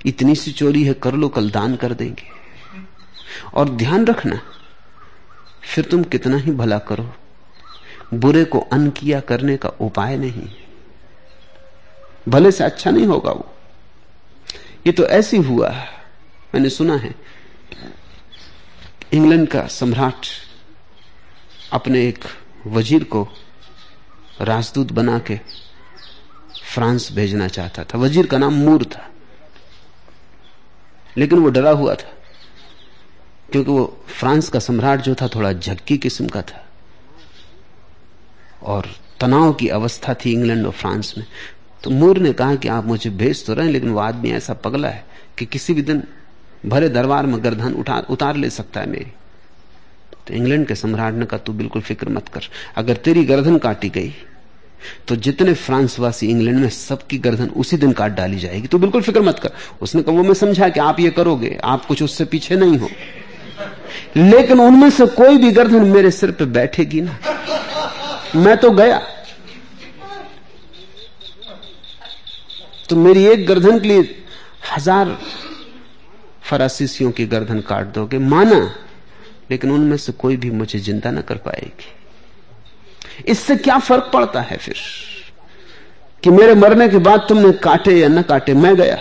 इतनी सी चोरी है, कर लो, कल दान कर देंगे। और ध्यान रखना, फिर तुम कितना ही भला करो। बुरे को अन किया करने का उपाय नहीं। भले से अच्छा नहीं होगा वो। ये तो ऐसी हुआ मैंने सुना है, इंग्लैंड का सम्राट अपने एक वज़ीर को राजदूत बना के फ्रांस भेजना चाहता था। वज़ीर का नाम मूर था। लेकिन वो डरा हुआ था, क्योंकि वो फ्रांस का सम्राट जो था थोड़ा झक्की किस्म का था। और तनाव की अवस्था थी इंग्लैंड और फ्रांस में। तो मूर ने कहा कि आप मुझे भेज तो रहे लेकिन वो आदमी ऐसा पगला है कि किसी भी दिन भरे दरबार में गर्दन उठा, उतार ले सकता है मेरी। तो इंग्लैंड के सम्राट ने कहा, तू बिल्कुल फ़िक्र मत कर। अगर तेरी गर्दन काटी गई तो जितने फ्रांसवासी इंग्लैंड में सबकी गर्दन उसी दिन काट डाली जाएगी। तो बिल्कुल फ़िक्र मत कर। उसने कहा, वो मैं समझा कि आप ये करोगे, आप कुछ उससे पीछे नहीं हो। लेकिन उनमें से कोई भी गर्दन मेरे सिर पे बैठेगी ना। मैं तो गया। तो मेरी एक गर्दन के लिए हज़ार फरासीसियों की गर्दन काट दोगे, माना, लेकिन उनमें से कोई भी मुझे ज़िंदा ना कर पाएगी। इससे क्या फ़र्क पड़ता है फिर? कि मेरे मरने के बाद तुमने काटे या न काटे, मैं गया।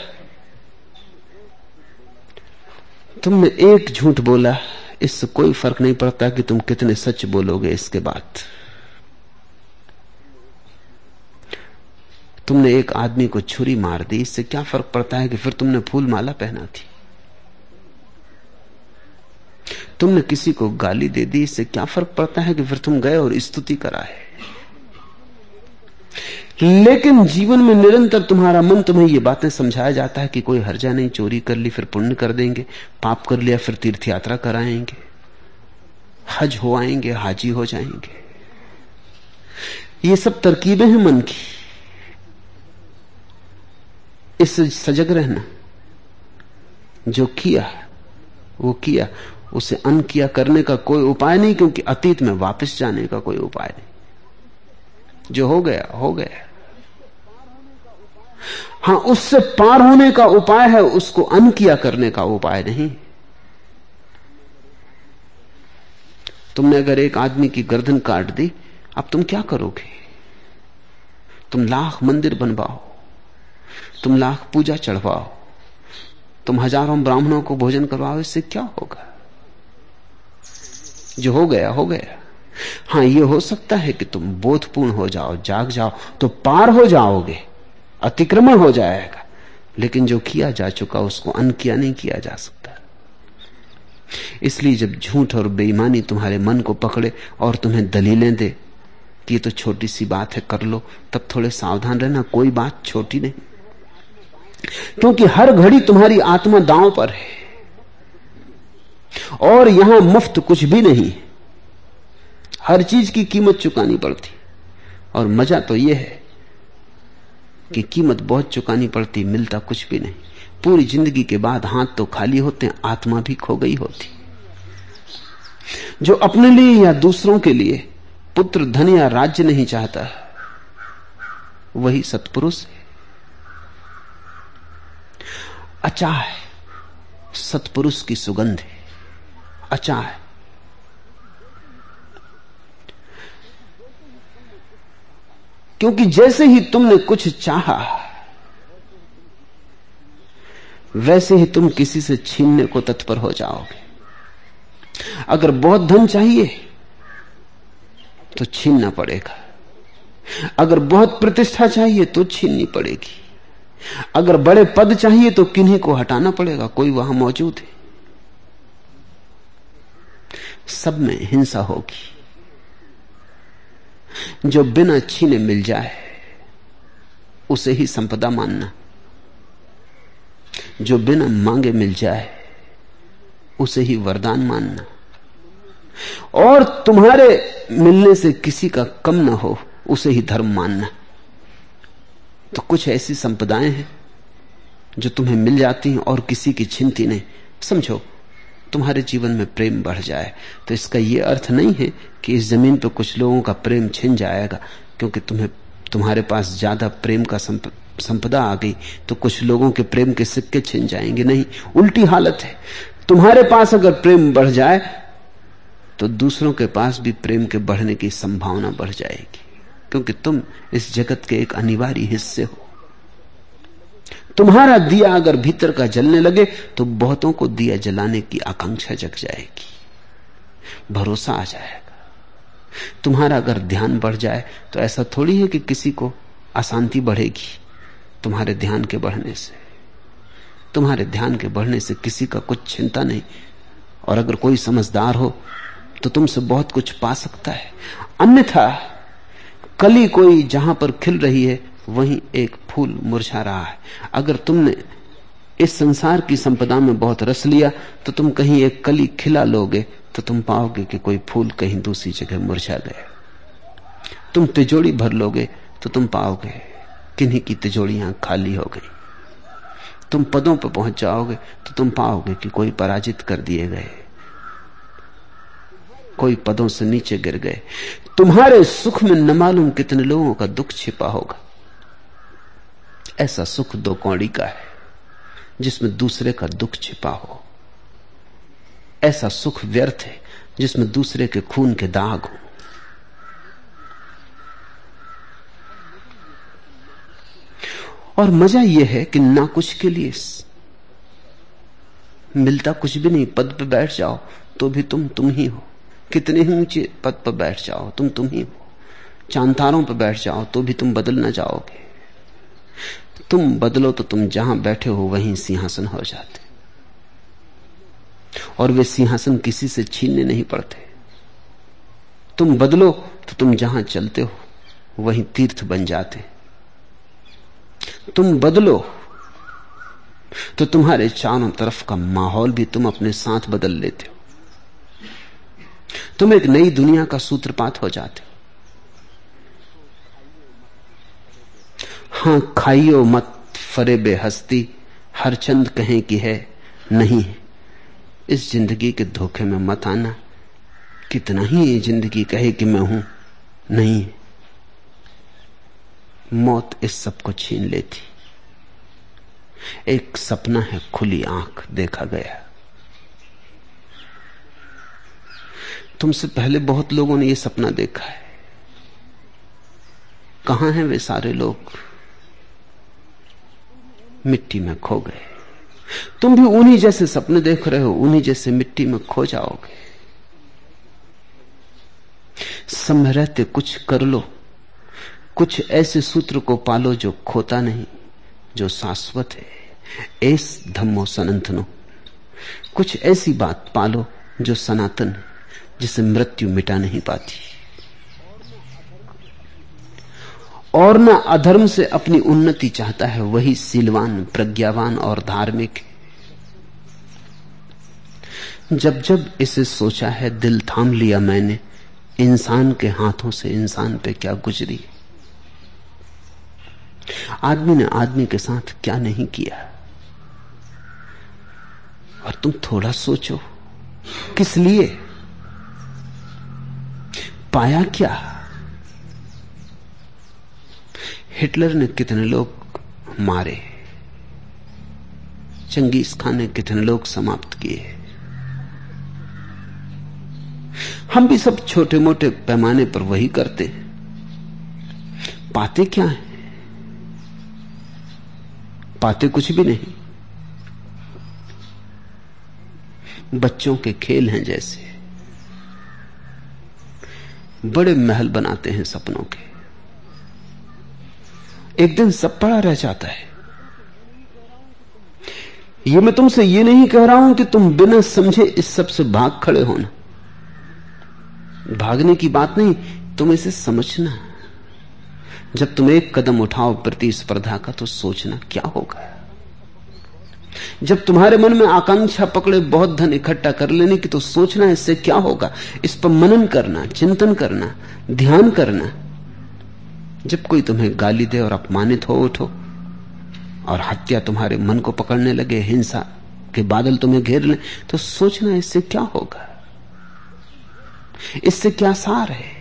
तुमने एक झूठ बोला, इससे कोई फ़र्क नहीं पड़ता कि तुम कितने सच बोलोगे इसके बाद। तुमने एक आदमी को छुरी मार दी, इससे क्या फ़र्क पड़ता है कि फिर तुमने फूल माला पहना थी? तुमने किसी को गाली दे दी, इससे क्या फ़र्क पड़ता है कि फिर तुम गए और स्तुति कराए? लेकिन जीवन में निरंतर तुम्हारा मन तुम्हें ये बातें समझाया जाता है कि कोई हर्जा नहीं, चोरी कर ली, फिर पुण्य कर देंगे, पाप कर लिया, फिर तीर्थ यात्रा कराएँगे, हज हो आएँगे, हाजी हो जाएँगे। ये सब तरकीबें हैं मन की। इससे सजग रहना। जो किया, वो किया। उसे अन किया करने का कोई उपाय नहीं, क्योंकि अतीत में वापस जाने का कोई उपाय नहीं। जो हो गया हो गया। हाँ, उससे पार होने का उपाय है, उसको अन किया करने का उपाय नहीं। तुमने अगर एक आदमी की गर्दन काट दी, अब तुम क्या करोगे? तुम लाख मंदिर बनवाओ, तुम लाख पूजा चढ़वाओ, तुम हज़ारों ब्राह्मणों को भोजन करवाओ, इससे क्या होगा? जो हो गया हो गया। हाँ यह हो सकता है कि तुम बोधपूर्ण हो जाओ, जाग जाओ तो पार हो जाओगे, अतिक्रमण हो जाएगा। लेकिन जो किया जा चुका, उसको अन किया नहीं किया जा सकता। इसलिए जब झूठ और बेईमानी तुम्हारे मन को पकड़े और तुम्हें दलीलें दे, कि ये तो छोटी सी बात है, कर लो, तब थोड़े सावधान रहना, कोई बात छोटी नहीं। क्योंकि हर घड़ी तुम्हारी आत्मा दांव पर है। और यहाँ मुफ़्त कुछ भी नहीं हर चीज़ की कीमत चुकानी पड़ती। और मज़ा तो यह है कि कीमत बहुत चुकानी पड़ती, मिलता कुछ भी नहीं। पूरी ज़िंदगी के बाद हाथ तो खाली होते, आत्मा भी खो गई होती। जो अपने लिए या दूसरों के लिए पुत्र, धन या राज्य नहीं चाहता, वही सत्पुरुष है। अचा है। सत्पुरुष की सुगंध है। अचा है। क्योंकि जैसे ही तुमने कुछ चाहा, वैसे ही तुम किसी से छीनने को तत्पर हो जाओगे। अगर बहुत धन चाहिए तो छीनना पड़ेगा। अगर बहुत प्रतिष्ठा चाहिए तो छीननी पड़ेगी। अगर बड़े पद चाहिए तो किन्हीं को हटाना पड़ेगा। कोई वहाँ मौजूद है। सब में हिंसा होगी। जो बिना छीने मिल जाए, उसे ही संपदा मानना। जो बिना मांगे मिल जाए, उसे ही वरदान मानना। और तुम्हारे मिलने से किसी का कम ना हो, उसे ही धर्म मानना। तो कुछ ऐसी संपदाएँ हैं, जो तुम्हें मिल जाती हैं और किसी की छिनती नहीं। समझो तुम्हारे जीवन में प्रेम बढ़ जाए। तो इसका यह अर्थ नहीं है कि इस ज़मीन पर कुछ लोगों का प्रेम छिन जाएगा क्योंकि तुम्हें तुम्हारे पास ज़्यादा प्रेम का संप, संपदा आ गई तो कुछ लोगों के प्रेम के सिक्के छिन जाएँगे। नहीं उल्टी हालत है। तुम्हारे पास अगर प्रेम बढ़ जाए तो दूसरों के पास भी प्रेम के बढ़ने की संभावना बढ़ जाएगी क्योंकि तुम इस जगत के एक अनिवार्य हिस्से हो। तुम्हारा दिया अगर भीतर का जलने लगे तो बहुतों को दिया जलाने की आकांक्षा जग जाएगी। भरोसा आ जाएगा। तुम्हारा अगर ध्यान बढ़ जाए तो ऐसा थोड़ी है कि किसी को अशांति बढ़ेगी तुम्हारे ध्यान के बढ़ने से। तुम्हारे ध्यान के बढ़ने से किसी का कुछ चिंता नहीं। और अगर कोई समझदार हो तो तुमसे बहुत कुछ पा सकता है। अन्यथा, कली कोई जहाँ पर खिल रही है वहीं एक फूल मुरझा रहा है। अगर तुमने इस संसार की संपदा में बहुत रस लिया तो तुम कहीं एक कली खिला लोगे तो तुम पाओगे कि कोई फूल कहीं दूसरी जगह मुरझा गए तुम तिजोड़ी भर लोगे तो तुम पाओगे किन्हीं की तिजोड़ियाँ खाली हो गई। तुम पदों पर पहुँच जाओगे तो तुम पाओगे कि कोई पराजित कर दिए गए। कोई पदों से नीचे गिर गए। तुम्हारे सुख में न मालूम कितने लोगों का दुख छिपा होगा। ऐसा सुख दो कौड़ी का है, जिसमें दूसरे का दुख छिपा हो। ऐसा सुख व्यर्थ है, जिसमें दूसरे के खून के दाग हो। और मज़ा यह है कि ना कुछ के लिए मिलता कुछ भी नहीं, पद पर बैठ जाओ तो भी तुम तुम ही हो। कितने ही ऊँचे पद पर बैठ जाओ, तुम तुम ही हो। चांतारों पर बैठ जाओ तो भी तुम बदल ना जाओगे। तुम बदलो तो तुम जहाँ बैठे हो वहीं सिंहासन हो जाते। और वे सिंहासन किसी से छीनने नहीं पड़ते। तुम बदलो तो तुम जहाँ चलते हो, वहीं तीर्थ बन जाते। तुम बदलो तो तुम्हारे चारों तरफ़ का माहौल भी तुम अपने साथ बदल लेते हो। तुम एक नई दुनिया का सूत्रपात हो जाते। हो, खाइयो मत फरे बेहस्ती। हर चंद कहें कि है, नहीं है। इस ज़िंदगी के धोखे में मत आना। कितना ही ज़िंदगी कहे कि मैं हूँ, नहीं मौत इस सबको छीन लेती। एक सपना है, खुली आँख देखा गया। तुमसे पहले बहुत लोगों ने यह सपना देखा है। कहाँ हैं वे सारे लोग? मिट्टी में खो गए। तुम भी उन्हीं जैसे सपने देख रहे हो, उन्हीं जैसे मिट्टी में खो जाओगे। समय रहते कुछ कर लो, कुछ ऐसे सूत्र को पालो जो खोता नहीं, जो शाश्वत है। एस धम्मो सनंथनो कुछ ऐसी बात पालो जो सनातन है, जिसे मृत्यु मिटा नहीं पाती। और न अधर्म से अपनी उन्नति चाहता है, वही सीलवान, प्रज्ञावान और धार्मिक। जब जब इसे सोचा है, दिल थाम लिया मैंने, इंसान के हाथों से इंसान पे क्या गुजरी? आदमी ने आदमी के साथ क्या नहीं किया? और तुम थोड़ा सोचो, किस लिए? पाया क्या? हिटलर ने कितने लोग मारे? चंगेज खान ने कितने लोग समाप्त किए? हम भी सब छोटे मोटे पैमाने पर वही करते पाते क्या है? पाते कुछ भी नहीं। बच्चों के खेल हैं जैसे। बड़े महल बनाते हैं सपनों के। एक दिन सब पड़ा रह जाता है। ये मैं तुमसे ये नहीं कह रहा हूँ कि तुम बिना समझे इस सबसे भाग खड़े होना। भागने की बात नहीं, तुम इसे समझना। जब तुम एक कदम उठाओ प्रतिस्पर्धा का तो सोचना क्या होगा। जब तुम्हारे मन में आकांक्षा पकड़े, बहुत धन इकट्ठा कर लेने की तो सोचना इससे क्या होगा। इस पर मनन करना, चिंतन करना, ध्यान करना जब कोई तुम्हें गाली दे और अपमानित हो उठो, और हत्या तुम्हारे मन को पकड़ने लगे, हिंसा के बादल तुम्हें घेर ले तो सोचना इससे क्या होगा? इससे क्या सार है?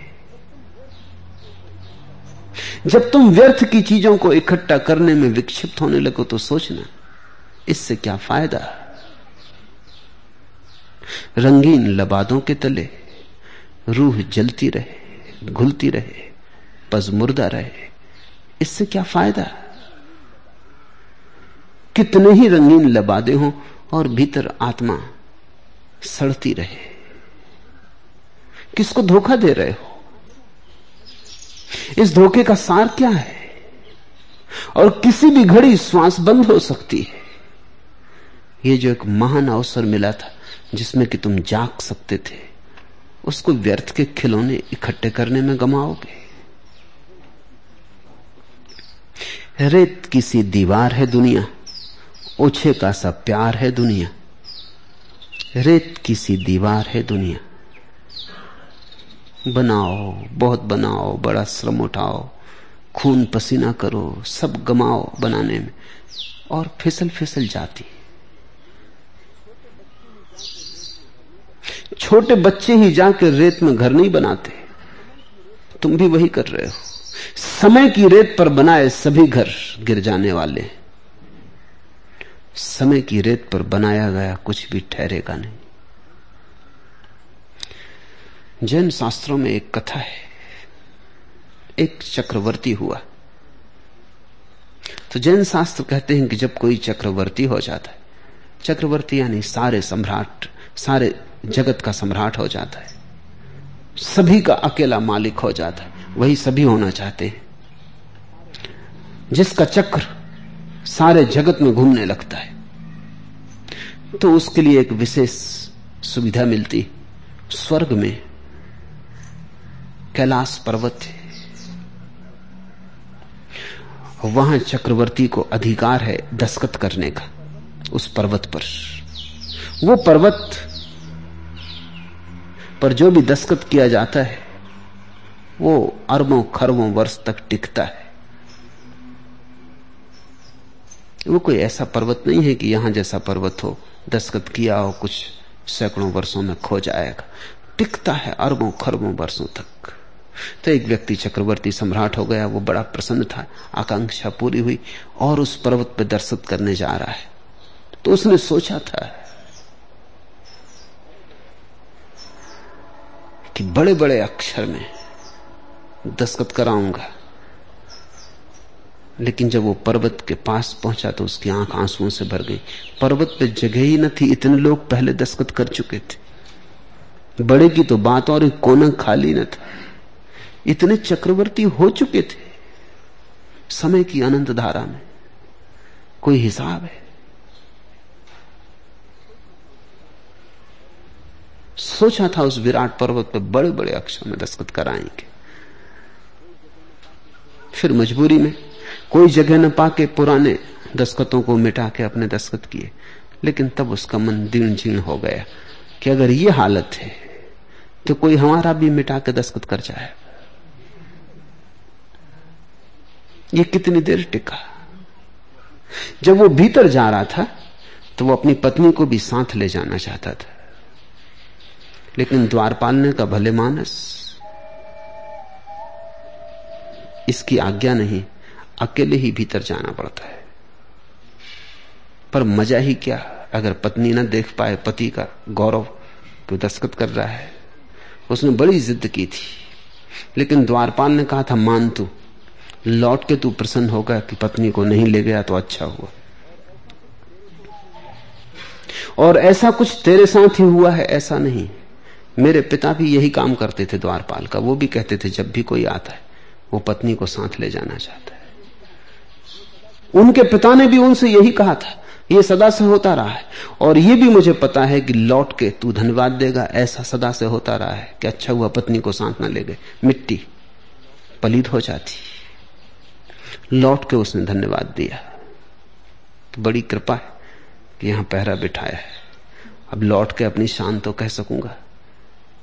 जब तुम व्यर्थ की चीज़ों को इकट्ठा करने में विक्षिप्त होने लगो तो सोचना इससे क्या फ़ायदा? रंगीन लबादों के तले रूह जलती रहे, घुलती रहे पज मुर्दा रहे। इससे क्या फ़ायदा? कितने ही रंगीन लबादे हों और भीतर आत्मा सड़ती रहे। किसको धोखा दे रहे हो? इस धोखे का सार क्या है? और किसी भी घड़ी श्वास बंद हो सकती है। ये जो एक महान अवसर मिला था, जिसमें कि तुम जाग सकते थे, उसको व्यर्थ के खिलौने इकट्ठे करने में गमाओगे। रेत की सी दीवार है दुनिया ओछे का सा प्यार है दुनिया। रेत की सी दीवार है दुनिया। बनाओ, बहुत बनाओ, बड़ा श्रम उठाओ, खून पसीना करो, सब गमाओ बनाने में, और फिसल फिसल जाती। छोटे बच्चे ही जाकर रेत में घर नहीं बनाते, तुम भी वही कर रहे हो। समय की रेत पर बनाए सभी घर गिर जाने वाले समय की रेत पर बनाया गया कुछ भी ठहरेगा नहीं। जैन शास्त्रों में एक कथा है। एक चक्रवर्ती हुआ। तो जैन शास्त्र कहते हैं कि जब कोई चक्रवर्ती हो जाता है, चक्रवर्ती यानी सारे सम्राट, सारे जगत का सम्राट हो जाता है। सभी का अकेला मालिक हो जाता है। वही सभी होना चाहते हैं। जिसका चक्र सारे जगत में घूमने लगता है तो उसके लिए एक विशेष सुविधा मिलती स्वर्ग में कैलाश पर्वत है। वहाँ चक्रवर्ती को अधिकार है दस्खत करने का, उस पर्वत पर। वो पर्वत पर जो भी दस्खत किया जाता है वो अरबों खरबों वर्ष तक टिकता है। वो कोई ऐसा पर्वत नहीं है कि यहाँ जैसा पर्वत हो दस्खत किया हो, कुछ सैकड़ों वर्षों में खो जाएगा। टिकता है अरबों खरबों वर्षों तक। तो एक व्यक्ति चक्रवर्ती सम्राट हो गया, वो बड़ा प्रसन्न था, आकांक्षा पूरी हुई और उस पर्वत पर दर्शत करने जा रहा है। तो उसने सोचा था कि बड़े बड़े अक्षर में दस्खत कराऊँगा। लेकिन जब वो पर्वत के पास पहुँचा तो उसकी आँख आंसुओं से भर गई। पर्वत पे जगह ही न थी, इतने लोग पहले दस्खत कर चुके थे। बड़े की तो बात और एक कोना खाली न था। इतने चक्रवर्ती हो चुके थे। समय की अनंत धारा में कोई हिसाब है? सोचा था उस विराट पर्वत पर बड़े बड़े अक्षर में दस्तखत कराएँगे। फिर मजबूरी में। कोई जगह न पाके पुराने दस्खतों को मिटा के अपने दस्तखत किए, लेकिन तब उसका मन दीर्ण जीर्ण हो गया कि अगर ये हालत है तो कोई हमारा भी मिटा के दस्तखत कर जाए। ये कितनी देर टिका। जब वो भीतर जा रहा था तो वो अपनी पत्नी को भी साथ ले जाना चाहता था। लेकिन द्वारपाल ने का भले मानस इसकी आज्ञा नहीं, अकेले ही भीतर जाना पड़ता है। पर मज़ा ही क्या, अगर पत्नी ना देख पाए पति का गौरव तो दस्खत कर रहा है। उसने बड़ी जिद की थी। लेकिन द्वारपाल ने कहा था, मान तू, लौट के तू प्रसन्न होगा कि पत्नी को नहीं ले गया तो अच्छा हुआ। और ऐसा कुछ तेरे साथ ही हुआ है, ऐसा नहीं। मेरे पिता भी यही काम करते थे द्वारपाल का, वो भी कहते थे, जब भी कोई आता है वो पत्नी को साथ ले जाना चाहता है। उनके पिता ने भी उनसे यही कहा था, ये सदा से होता रहा है और ये भी मुझे पता है कि लौट के तू धन्यवाद देगा, ऐसा सदा से होता रहा है कि अच्छा हुआ पत्नी को साथ ना ले गए। मिट्टी पलीद हो जाती। लौट के उसने धन्यवाद दिया। तो बड़ी कृपा है कि यहाँ पहरा बिठाया है। अब लौट के अपनी शान तो कह सकूँगा,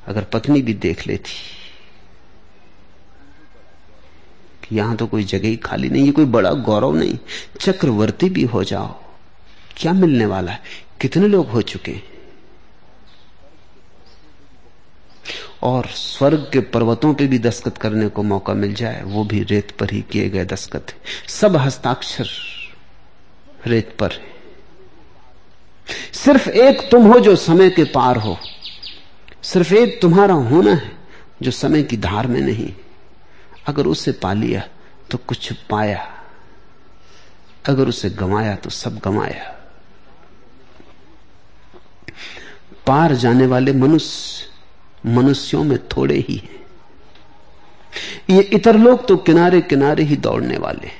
अगर पत्नी भी देख लेती कि यहाँ तो कोई जगह ही खाली नहीं, ये कोई बड़ा गौरव नहीं। चक्रवर्ती भी हो जाओ। क्या मिलने वाला है? कितने लोग हो चुके हैं? और स्वर्ग के पर्वतों पे भी दस्खत करने को मौका मिल जाए, वो भी रेत पर ही किए गए दस्खत सब हस्ताक्षर रेत पर है। सिर्फ़ एक तुम हो जो समय के पार हो। सिर्फ़ एक तुम्हारा होना है, जो समय की धार में नहीं। अगर उसे पा लिया तो कुछ पाया। अगर उसे गंवाया तो सब गंवाया। पार जाने वाले मनुष्य मनुष्यों में थोड़े ही हैं। ये इतर लोग तो किनारे किनारे ही दौड़ने वाले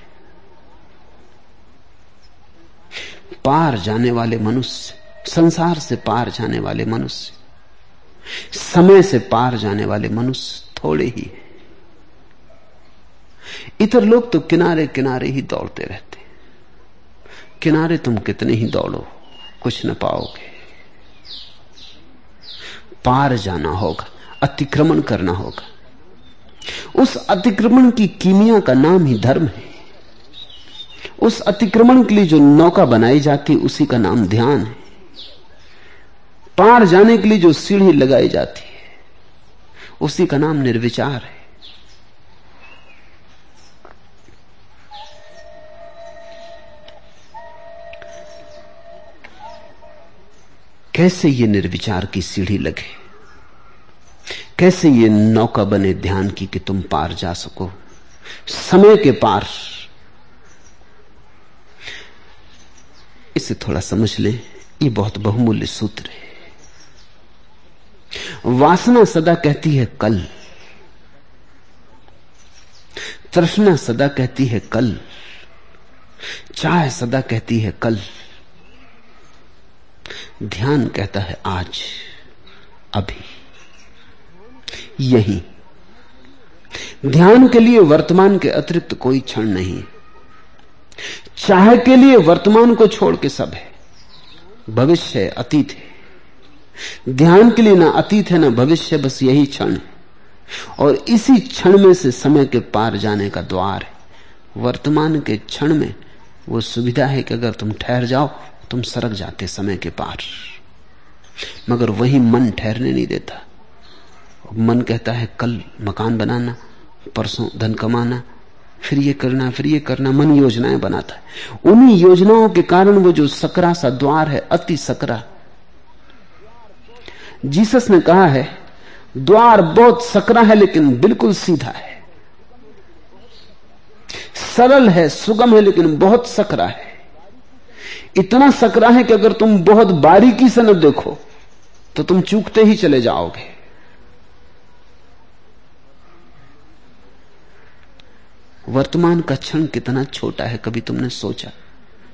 पार जाने वाले मनुष्य, संसार से पार जाने वाले मनुष्य, समय से पार जाने वाले मनुष्य थोड़े ही हैं। इतर लोग तो किनारे किनारे ही दौड़ते रहते किनारे तुम कितने ही दौड़ो, कुछ न पाओगे। पार जाना होगा, अतिक्रमण करना होगा। उस अतिक्रमण की कीमिया का नाम ही धर्म है। उस अतिक्रमण के लिए जो नौका बनाई जाती है, उसी का नाम ध्यान है। पार जाने के लिए जो सीढ़ी लगाई जाती है, उसी का नाम निर्विचार है। कैसे ये निर्विचार की सीढ़ी लगे? कैसे ये नौका बने ध्यान की कि तुम पार जा सको? समय के पार। इसे थोड़ा समझ ले, ये बहुत बहुमूल्य सूत्र है। वासना सदा कहती है कल। तृष्णा सदा कहती है कल। चाह सदा कहती है कल। ध्यान कहता है आज, अभी। यही। ध्यान के लिए वर्तमान के अतिरिक्त कोई क्षण नहीं। चाह के लिए वर्तमान को छोड़ के सब है। भविष्य है, अतीत है। ध्यान के लिए ना अतीत है, ना भविष्य, बस यही क्षण है। और इसी क्षण में से समय के पार जाने का द्वार है। वर्तमान के क्षण में वो सुविधा है कि अगर तुम ठहर जाओ तुम सरक जाते समय के पार। मगर वही मन ठहरने नहीं देता। मन कहता है, कल मकान बनाना, परसों धन कमाना, फिर ये करना, फिर ये करना। मन योजनाएँ बनाता है। उन्हीं योजनाओं के कारण वो जो सकरा सा द्वार है, अति सकरा। जीसस ने कहा है, द्वार बहुत सकरा है, लेकिन बिल्कुल सीधा है। सरल है, सुगम है, लेकिन बहुत सकरा है। इतना सकरा है कि अगर तुम बहुत बारीकी से न देखो तो तुम चूकते ही चले जाओगे। वर्तमान का क्षण कितना छोटा है, कभी तुमने सोचा?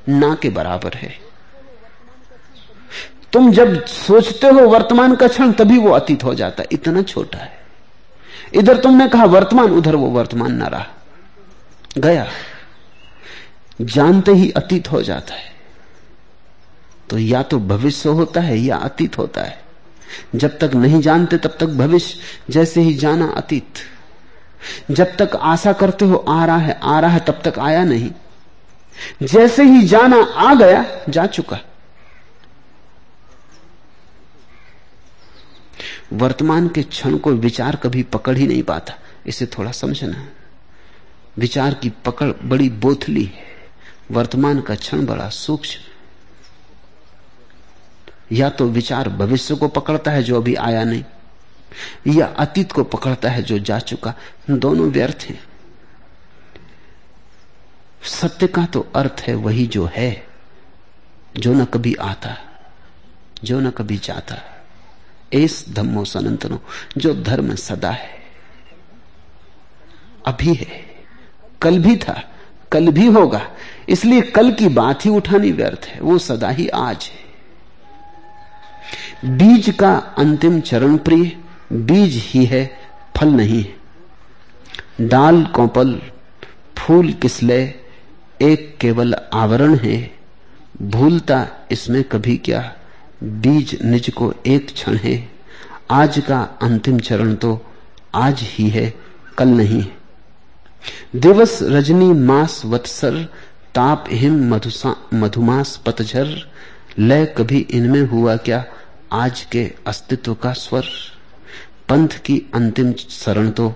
ना के बराबर है। तुम जब सोचते हो वर्तमान का क्षण, तभी वो अतीत हो जाता है। इतना छोटा है। इधर तुमने कहा, वर्तमान, उधर वो वर्तमान ना रहा। गया। जानते ही अतीत हो जाता है। तो या तो भविष्य होता है या अतीत होता है। जब तक नहीं जानते, तब तक भविष्य जैसे ही जाना अतीत। जब तक आशा करते हो आ रहा है, आ रहा है, तब तक आया नहीं। जैसे ही जाना आ गया, जा चुका। वर्तमान के क्षण को विचार कभी पकड़ ही नहीं पाता। इसे थोड़ा समझना विचार की पकड़ बड़ी बोथली है। वर्तमान का क्षण बड़ा सूक्ष्म या तो विचार भविष्य को पकड़ता है जो अभी आया नहीं, या अतीत को पकड़ता है जो जा चुका। दोनों व्यर्थ हैं। सत्य का तो अर्थ है वही जो है, जो न कभी आता, जो न कभी जाता। एस धम्मो सनंतनो, जो धर्म सदा है, अभी है। कल भी था, कल भी होगा, इसलिए कल की बात ही उठानी व्यर्थ है, वो सदा ही आज है। बीज का अंतिम चरण प्रिय, बीज ही है, फल नहीं है। डाल कौपल, फूल किसले एक केवल आवरण है। भूलता इसमें कभी क्या, बीज निज को एक क्षण है। आज का अंतिम चरण तो आज ही है, कल नहीं है। दिवस रजनी मास वत्सर, ताप हिम मधुमास पतझर, लय कभी इनमें हुआ क्या आज के अस्तित्व का स्वर। पंथ की अंतिम शरण तो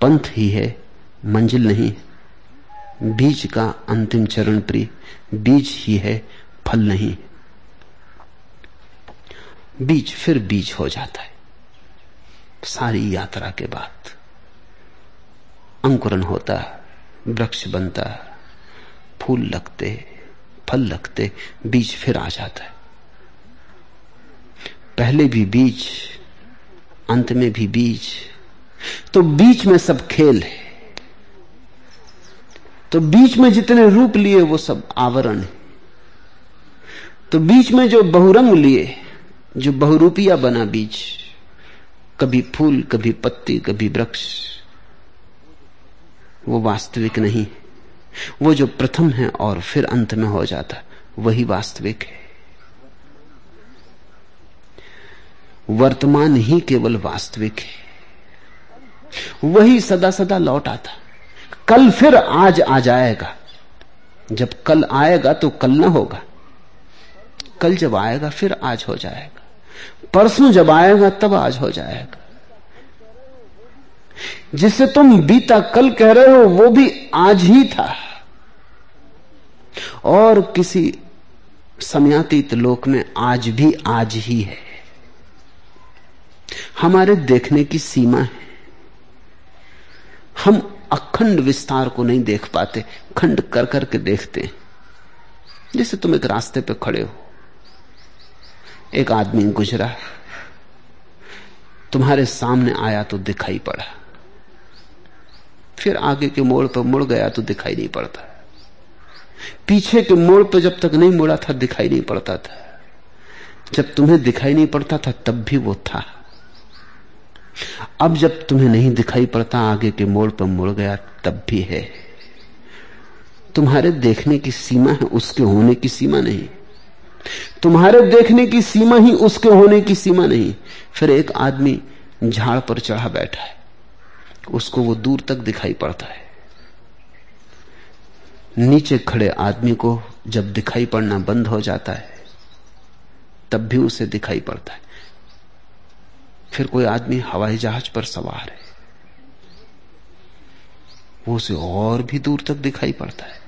पंथ ही है, मंजिल नहीं। बीज का अंतिम चरण प्रिय, बीज ही है, फल नहीं। बीज फिर बीज हो जाता है। सारी यात्रा के बाद अंकुरन होता, वृक्ष बनता, फूल लगते, फल लगते, बीज फिर आ जाता है। पहले भी बीज, अंत में भी बीज। तो बीच में सब खेल है। तो बीच में जितने रूप लिए वो सब आवरण है। तो बीच में जो बहुरंग लिए, जो बहुरूपिया बना बीज, कभी फूल, कभी पत्ती, कभी वृक्ष, वो वास्तविक नहीं। वो जो प्रथम है और फिर अंत में हो जाता, वही वास्तविक है। वर्तमान ही केवल वास्तविक है। वही सदा सदा लौट आता। कल फिर आज आ जाएगा। जब कल आएगा तो कल ना होगा। कल जब आएगा, फिर आज हो जाएगा। परसों जब आएगा, तब आज हो जाएगा। जिसे तुम बीता कल कह रहे हो, वो भी आज ही था। और किसी समयातीत लोक में आज भी आज ही है। हमारे देखने की सीमा है। हम अखंड विस्तार को नहीं देख पाते, खंड कर करके देखते हैं। जैसे तुम एक रास्ते पे खड़े हो, एक आदमी गुजरा, तुम्हारे सामने आया तो दिखाई पड़ा, फिर आगे के मोड़ पर मुड़ गया तो दिखाई नहीं पड़ता। पीछे के मोड़ पर जब तक नहीं मुड़ा था, दिखाई नहीं पड़ता था। जब तुम्हें दिखाई नहीं पड़ता था, तब भी वो था। अब जब तुम्हें नहीं दिखाई पड़ता आगे के मोड़ पर मुड़ गया, तब भी है। तुम्हारे देखने की सीमा है, उसके होने की सीमा नहीं। तुम्हारे देखने की सीमा ही, उसके होने की सीमा नहीं। फिर एक आदमी झाड़ पर चढ़ा बैठा है। उसको वो दूर तक दिखाई पड़ता है। नीचे खड़े आदमी को जब दिखाई पड़ना बंद हो जाता है, तब भी उसे दिखाई पड़ता है। फिर कोई आदमी हवाई जहाज़ पर सवार है। वो उसे और भी दूर तक दिखाई पड़ता है।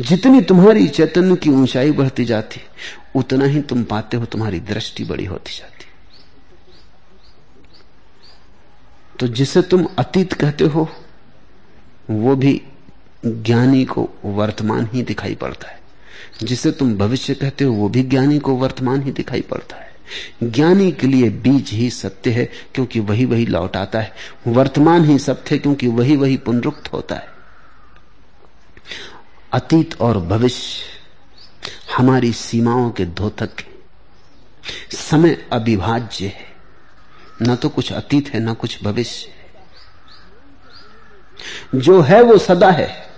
जितनी तुम्हारी चैतन्य की ऊंचाई बढ़ती जाती, उतना ही तुम पाते हो तुम्हारी दृष्टि बड़ी होती जाती। तो जिसे तुम अतीत कहते हो, वो भी ज्ञानी को वर्तमान ही दिखाई पड़ता है। जिसे तुम भविष्य कहते हो, वो भी ज्ञानी को वर्तमान ही दिखाई पड़ता है। ज्ञानी के लिए बीज ही सत्य है, क्योंकि वही वही लौट आता है। वर्तमान ही सत्य है, क्योंकि वही वही पुनरुक्त होता है। अतीत और भविष्य हमारी सीमाओं के धोतक है। समय अविभाज्य है। न तो कुछ अतीत है, न कुछ भविष्य जो है वो सदा है।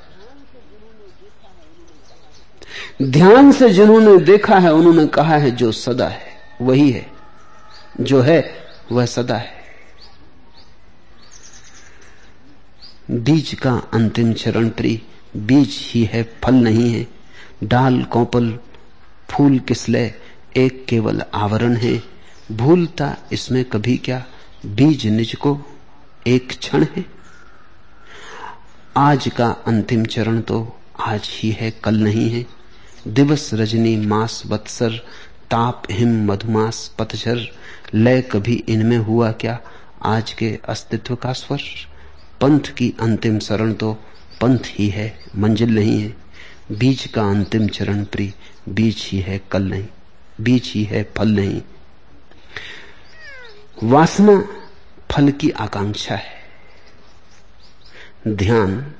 ध्यान से जिन्होंने देखा है, उन्होंने कहा है जो सदा है। वही है। जो है, वह सदा है। बीज का अंतिम चरण प्री बीज ही है, फल नहीं है। डाल, कौपल, फूल किसले एक केवल आवरण है। भूलता इसमें कभी क्या, बीज निज को एक क्षण है। आज का अंतिम चरण तो आज ही है, कल नहीं है। दिवस रजनी, मास वत्सर ताप हिम मधुमास पतझर, लय कभी इनमें हुआ क्या? आज के अस्तित्व का स्वर। पंथ की अंतिम शरण तो पंथ ही है, मंजिल नहीं है। बीज का अंतिम चरण प्री, बीज ही है कल नहीं, बीज ही है फल नहीं। वासना फल की आकांक्षा है। ध्यान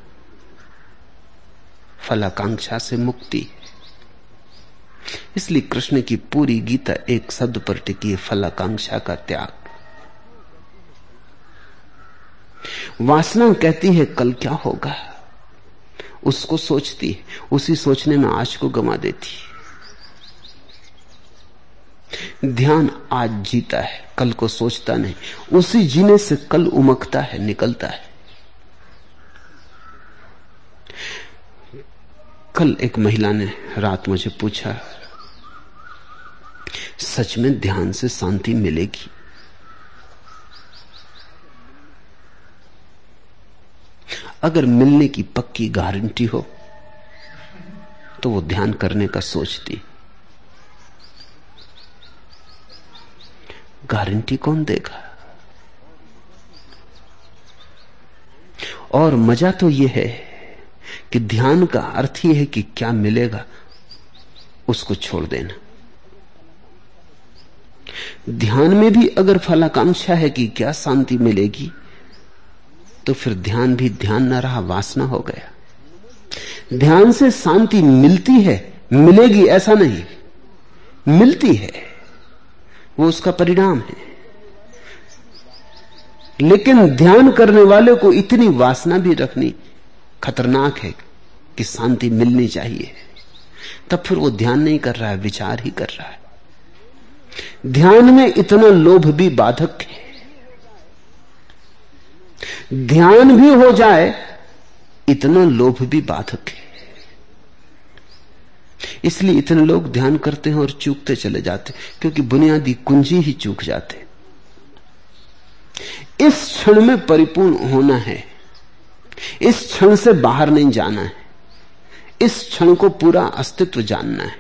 फलाकांक्षा से मुक्ति इसलिए कृष्ण की पूरी गीता एक शब्द पर टिकी है, फलाकांक्षा का त्याग। वासना कहती है, कल क्या होगा? उसको सोचती है, उसी सोचने में आज को गमा देती है। ध्यान आज जीता है, कल को सोचता नहीं, उसी जीने से कल उमकता है, निकलता है। कल एक महिला ने रात मुझे पूछा, सच में ध्यान से शांति मिलेगी? अगर मिलने की पक्की गारंटी हो तो वो ध्यान करने का सोचती। गारंटी कौन देगा? और मज़ा तो यह है कि ध्यान का अर्थ ही है कि क्या मिलेगा, उसको छोड़ देना। ध्यान में भी अगर फलाकांक्षा है कि क्या शांति मिलेगी तो फिर ध्यान भी ध्यान न रहा, वासना हो गया। ध्यान से शांति मिलती है, मिलेगी ऐसा नहीं, मिलती है, वो उसका परिणाम है। लेकिन ध्यान करने वाले को इतनी वासना भी रखनी खतरनाक है कि शांति मिलनी चाहिए। तब फिर वो ध्यान नहीं कर रहा है, विचार ही कर रहा है। ध्यान में इतना लोभ भी बाधक है। ध्यान भी हो जाए, इतना लोभ भी बाधक है। इसलिए इतने लोग ध्यान करते हैं और चूकते चले जाते क्योंकि बुनियादी कुंजी ही चूक जाते इस क्षण में परिपूर्ण होना है। इस क्षण से बाहर नहीं जाना है। इस क्षण को पूरा अस्तित्व जानना है।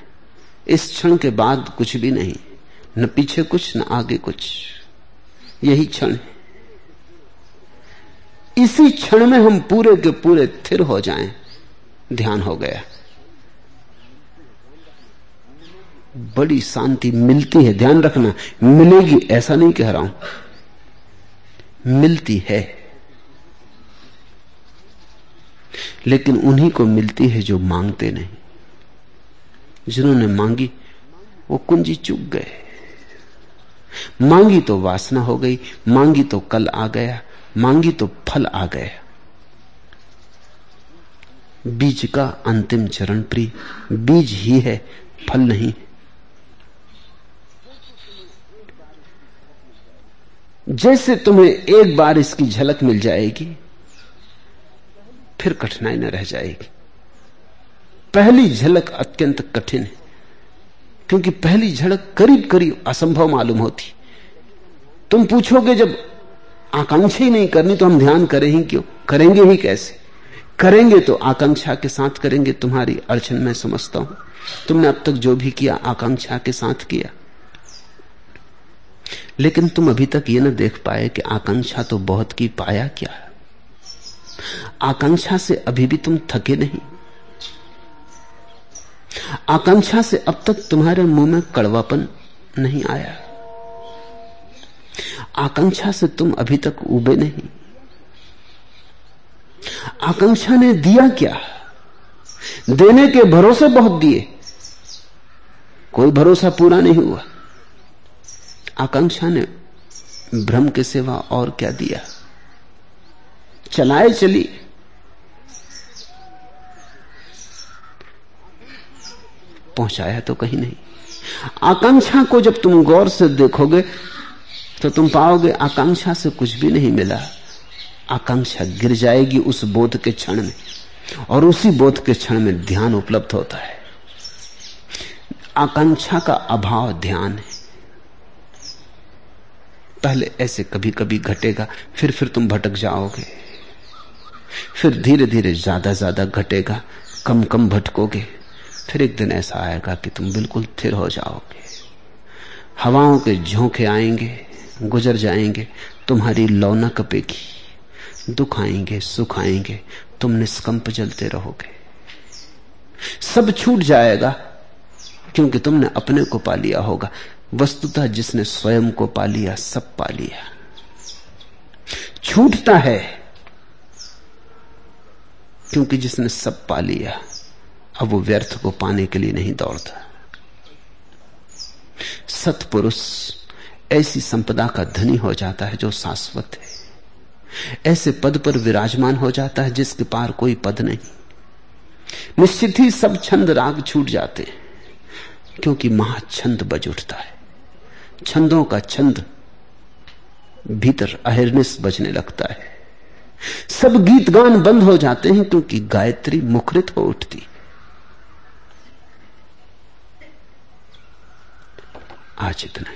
इस क्षण के बाद कुछ भी नहीं, न पीछे कुछ, न आगे कुछ। यही क्षण इसी क्षण में हम पूरे के पूरे थिर हो जाएँ। ध्यान हो गया। बड़ी शांति मिलती है। ध्यान रखना, मिलेगी ऐसा नहीं कह रहा हूँ। मिलती है। लेकिन उन्हीं को मिलती है जो मांगते नहीं। जिन्होंने मांगी, वो कुंजी चुक गए। मांगी तो वासना हो गई, मांगी तो कल आ गया, मांगी तो फल आ गया। बीज का अंतिम चरण प्रिय, बीज ही है, फल नहीं। जैसे तुम्हें एक बार इसकी झलक मिल जाएगी फिर कठिनाई न रह जाएगी। पहली झलक अत्यंत कठिन है, क्योंकि पहली झलक करीब करीब असंभव मालूम होती। तुम पूछोगे, जब आकांक्षा ही नहीं करनी तो हम ध्यान करें ही क्यों? करेंगे ही कैसे? करेंगे तो आकांक्षा के साथ करेंगे, तुम्हारी अड़चन मैं समझता हूँ। तुमने अब तक जो भी किया, आकांक्षा के साथ किया। लेकिन तुम अभी तक ये ना देख पाए कि आकांक्षा तो बहुत की पाया क्या आकांक्षा से अभी भी तुम थके नहीं। आकांक्षा से अब तक तुम्हारे मुँह में कड़वापन नहीं आया। आकांक्षा से तुम अभी तक उबे नहीं। आकांक्षा ने दिया क्या? देने के भरोसे बहुत दिए। कोई भरोसा पूरा नहीं हुआ। आकांक्षा ने भ्रम के सिवा और क्या दिया? चलाए चली। पहुँचाया तो कहीं नहीं। आकांक्षा को जब तुम गौर से देखोगे तो तुम पाओगे आकांक्षा से कुछ भी नहीं मिला। आकांक्षा गिर जाएगी उस बोध के क्षण में, और उसी बोध के क्षण में ध्यान उपलब्ध होता है। आकांक्षा का अभाव ध्यान है। पहले ऐसे कभी कभी घटेगा फिर फिर तुम भटक जाओगे। फिर धीरे धीरे ज़्यादा ज़्यादा घटेगा, कम कम भटकोगे। फिर एक दिन ऐसा आएगा कि तुम बिल्कुल थिर हो जाओगे। हवाओं के झोंके आएँगे, गुजर जाएँगे, तुम्हारी लौ न कपेगी दुख आएँगे, सुख आएँगे, तुम निष्कंप जलते रहोगे। सब छूट जाएगा, क्योंकि तुमने अपने को पा लिया होगा। वस्तुतः जिसने स्वयं को पा लिया, सब पा लिया। छूटता है। क्योंकि जिसने सब पा लिया, अब वो व्यर्थ को पाने के लिए नहीं दौड़ता। सतपुरुष ऐसी संपदा का धनी हो जाता है जो शाश्वत है। ऐसे पद पर विराजमान हो जाता है जिसके पार कोई पद नहीं। निश्चित ही सब छंद राग छूट जाते हैं, क्योंकि महाछंद बज उठता है। छंदों का छंद भीतर अहिर्निश बजने लगता है। सब गीत गान बंद हो जाते हैं क्योंकि गायत्री मुखरित हो उठती। आज इतना